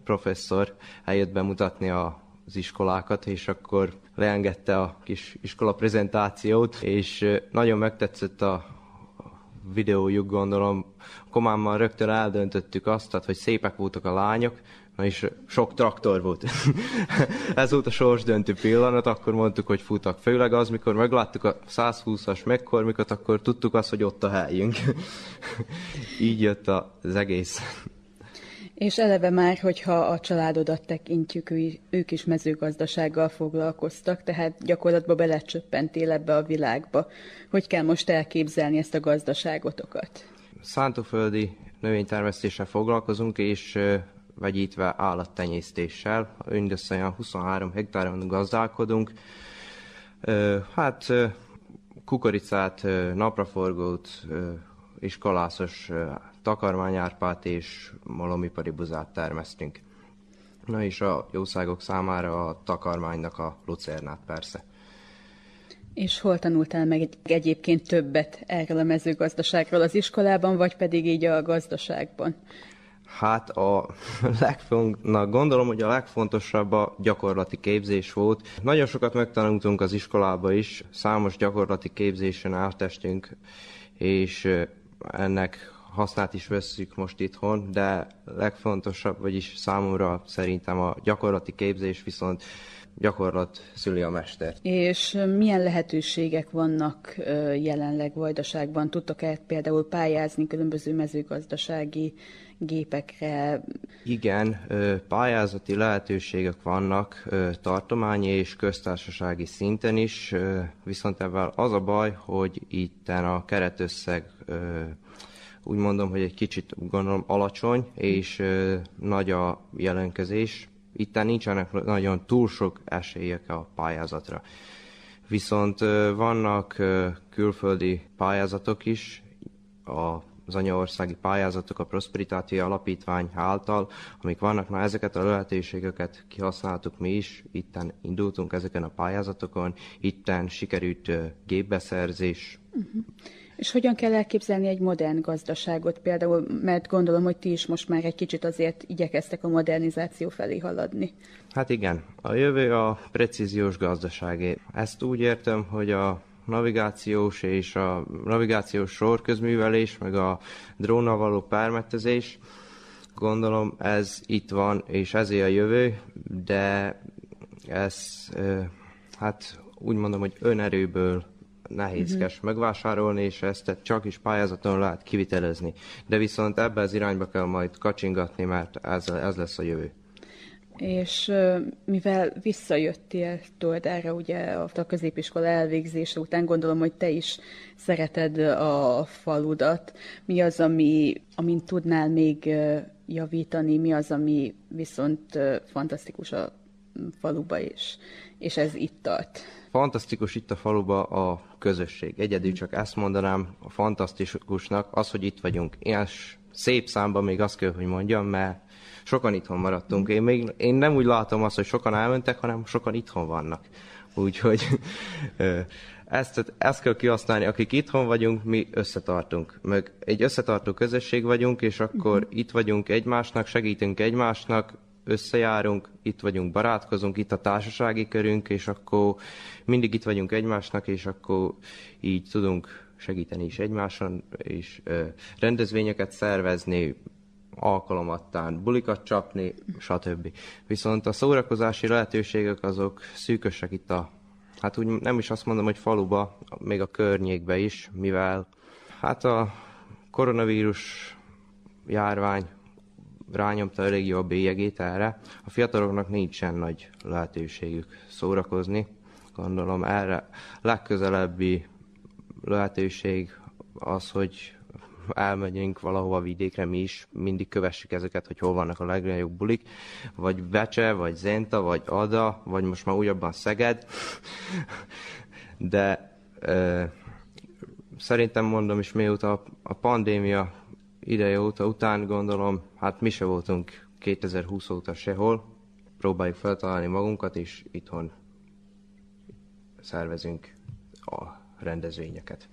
professzor eljött bemutatni a az iskolákat, és akkor leengedte a kis iskola prezentációt, és nagyon megtetszett a videójuk, gondolom. Már rögtön eldöntöttük azt, tehát, hogy szépek voltak a lányok, Na és sok traktor volt. (laughs) Ez volt a sorsdöntő pillanat, akkor mondtuk, hogy futak. Főleg az, mikor megláttuk a 120-as megkormikat, akkor tudtuk azt, hogy ott a helyünk. (laughs) Így jött az egész. És eleve már, hogyha a családodat tekintjük, ők is mezőgazdasággal foglalkoztak, tehát gyakorlatban belecsöppentél ebbe a világba. Hogy kell most elképzelni ezt a gazdaságotokat? Szántóföldi növénytermesztéssel foglalkozunk, és vegyítve állattenyésztéssel. Mindössze olyan 23 hektáron gazdálkodunk. Hát kukoricát, napraforgót, iskolászos takarmányárpát és malomipari buzát termesztünk. Na és a jószágok számára a takarmánynak a lucernát persze. És hol tanultál meg egy, egyébként többet erről a mezőgazdaságról az iskolában, vagy pedig így a gazdaságban? Hát a (laughs) legfont, gondolom, hogy a legfontosabb a gyakorlati képzés volt. Nagyon sokat megtanultunk az iskolába is, számos gyakorlati képzésen átestünk, és ennek hasznát is veszük most itthon, de legfontosabb, vagyis számomra szerintem a gyakorlati képzés viszont gyakorlat szüli a mester. És milyen lehetőségek vannak jelenleg Vajdaságban? Tudtok-e például pályázni különböző mezőgazdasági gépekre? Igen, pályázati lehetőségek vannak tartományi és köztársasági szinten is, viszont ebben az a baj, hogy itt a keretösszeg úgy mondom, hogy egy kicsit gondolom alacsony, és nagy a jelentkezés. Itt nincsenek nagyon túl sok esélyek a pályázatra. Viszont vannak külföldi pályázatok is, az anyaországi pályázatok a Prosperitáti Alapítvány által, amik vannak, na ezeket a lehetőségeket kihasználtuk mi is, itten indultunk ezeken a pályázatokon, itten sikerült gépbeszerzés, uh-huh. És hogyan kell elképzelni egy modern gazdaságot például, mert gondolom, hogy ti is most már egy kicsit azért igyekeztek a modernizáció felé haladni. Hát igen, a jövő a precíziós gazdaságé. Ezt úgy értem, hogy a navigációs és a navigációs sorközművelés, meg a drónnal való pármetezés, gondolom ez itt van, és ezé a jövő, de ez hát úgy mondom, hogy önerőből nehézkes uh-huh. megvásárolni, és ezt csak is pályázaton lehet kivitelezni. De viszont ebbe az irányba kell majd kacsingatni, mert ez, ez lesz a jövő. És mivel visszajöttél erre ugye a középiskola elvégzése után, gondolom, hogy te is szereted a faludat. Mi az, ami, amin tudnál még javítani, mi az, ami viszont fantasztikus a faluba is, és ez itt tart? Fantasztikus itt a faluba a közösség. Egyedül csak ezt mondanám a fantasztikusnak, az, hogy itt vagyunk. Én szép számban még azt kell, hogy mondjam, mert sokan itthon maradtunk. Én, még, én nem úgy látom azt, hogy sokan elmentek, hanem sokan itthon vannak. Úgyhogy (laughs) ezt, ezt kell kihasználni, akik itthon vagyunk, mi összetartunk. Meg egy összetartó közösség vagyunk, és akkor uh-huh. itt vagyunk egymásnak, segítünk egymásnak, összejárunk, itt vagyunk, barátkozunk, itt a társasági körünk, és akkor mindig itt vagyunk egymásnak, és akkor így tudunk segíteni is egymáson, és ö, rendezvényeket szervezni, alkalomattán bulikat csapni, stb. Viszont a szórakozási lehetőségek azok szűkösek itt a, hát úgy nem is azt mondom, hogy faluba, még a környékbe is, mivel hát a koronavírus járvány rányomta a bélyegét erre. A fiataloknak nincsen nagy lehetőségük szórakozni. Gondolom erre legközelebbi lehetőség az, hogy elmegyünk valahova vidékre, mi is mindig kövessük ezeket, hogy hol vannak a legnagyobb bulik, vagy Becse, vagy Zenta, vagy Ada, vagy most már újabban Szeged, de ö, szerintem mondom is, mióta a pandémia ideje óta, után gondolom, hát mi se voltunk 2020 óta sehol, próbáljuk feltalálni magunkat, és itthon szervezünk a rendezvényeket.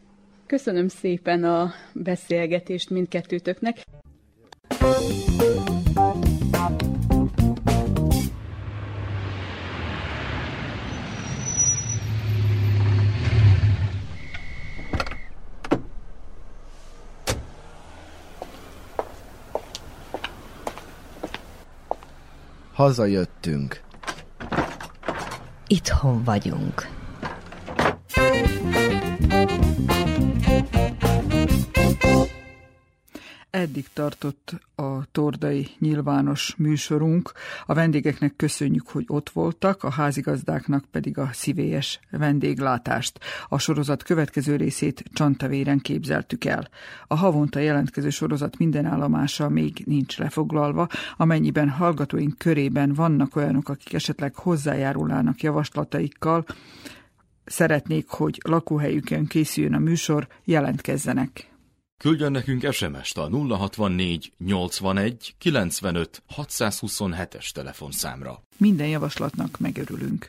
Köszönöm szépen a beszélgetést mindkettőtöknek. Hazajöttünk. Itthon vagyunk. Eddig tartott a tordai nyilvános műsorunk. A vendégeknek köszönjük, hogy ott voltak, a házigazdáknak pedig a szívélyes vendéglátást. A sorozat következő részét csantavéren képzeltük el. A havonta jelentkező sorozat minden állomása még nincs lefoglalva, amennyiben hallgatóink körében vannak olyanok, akik esetleg hozzájárulnának javaslataikkal, szeretnék, hogy lakóhelyükön készüljön a műsor, jelentkezzenek. Küldjön nekünk SMS-t a 064 81 95 627-es telefonszámra. Minden javaslatnak megörülünk.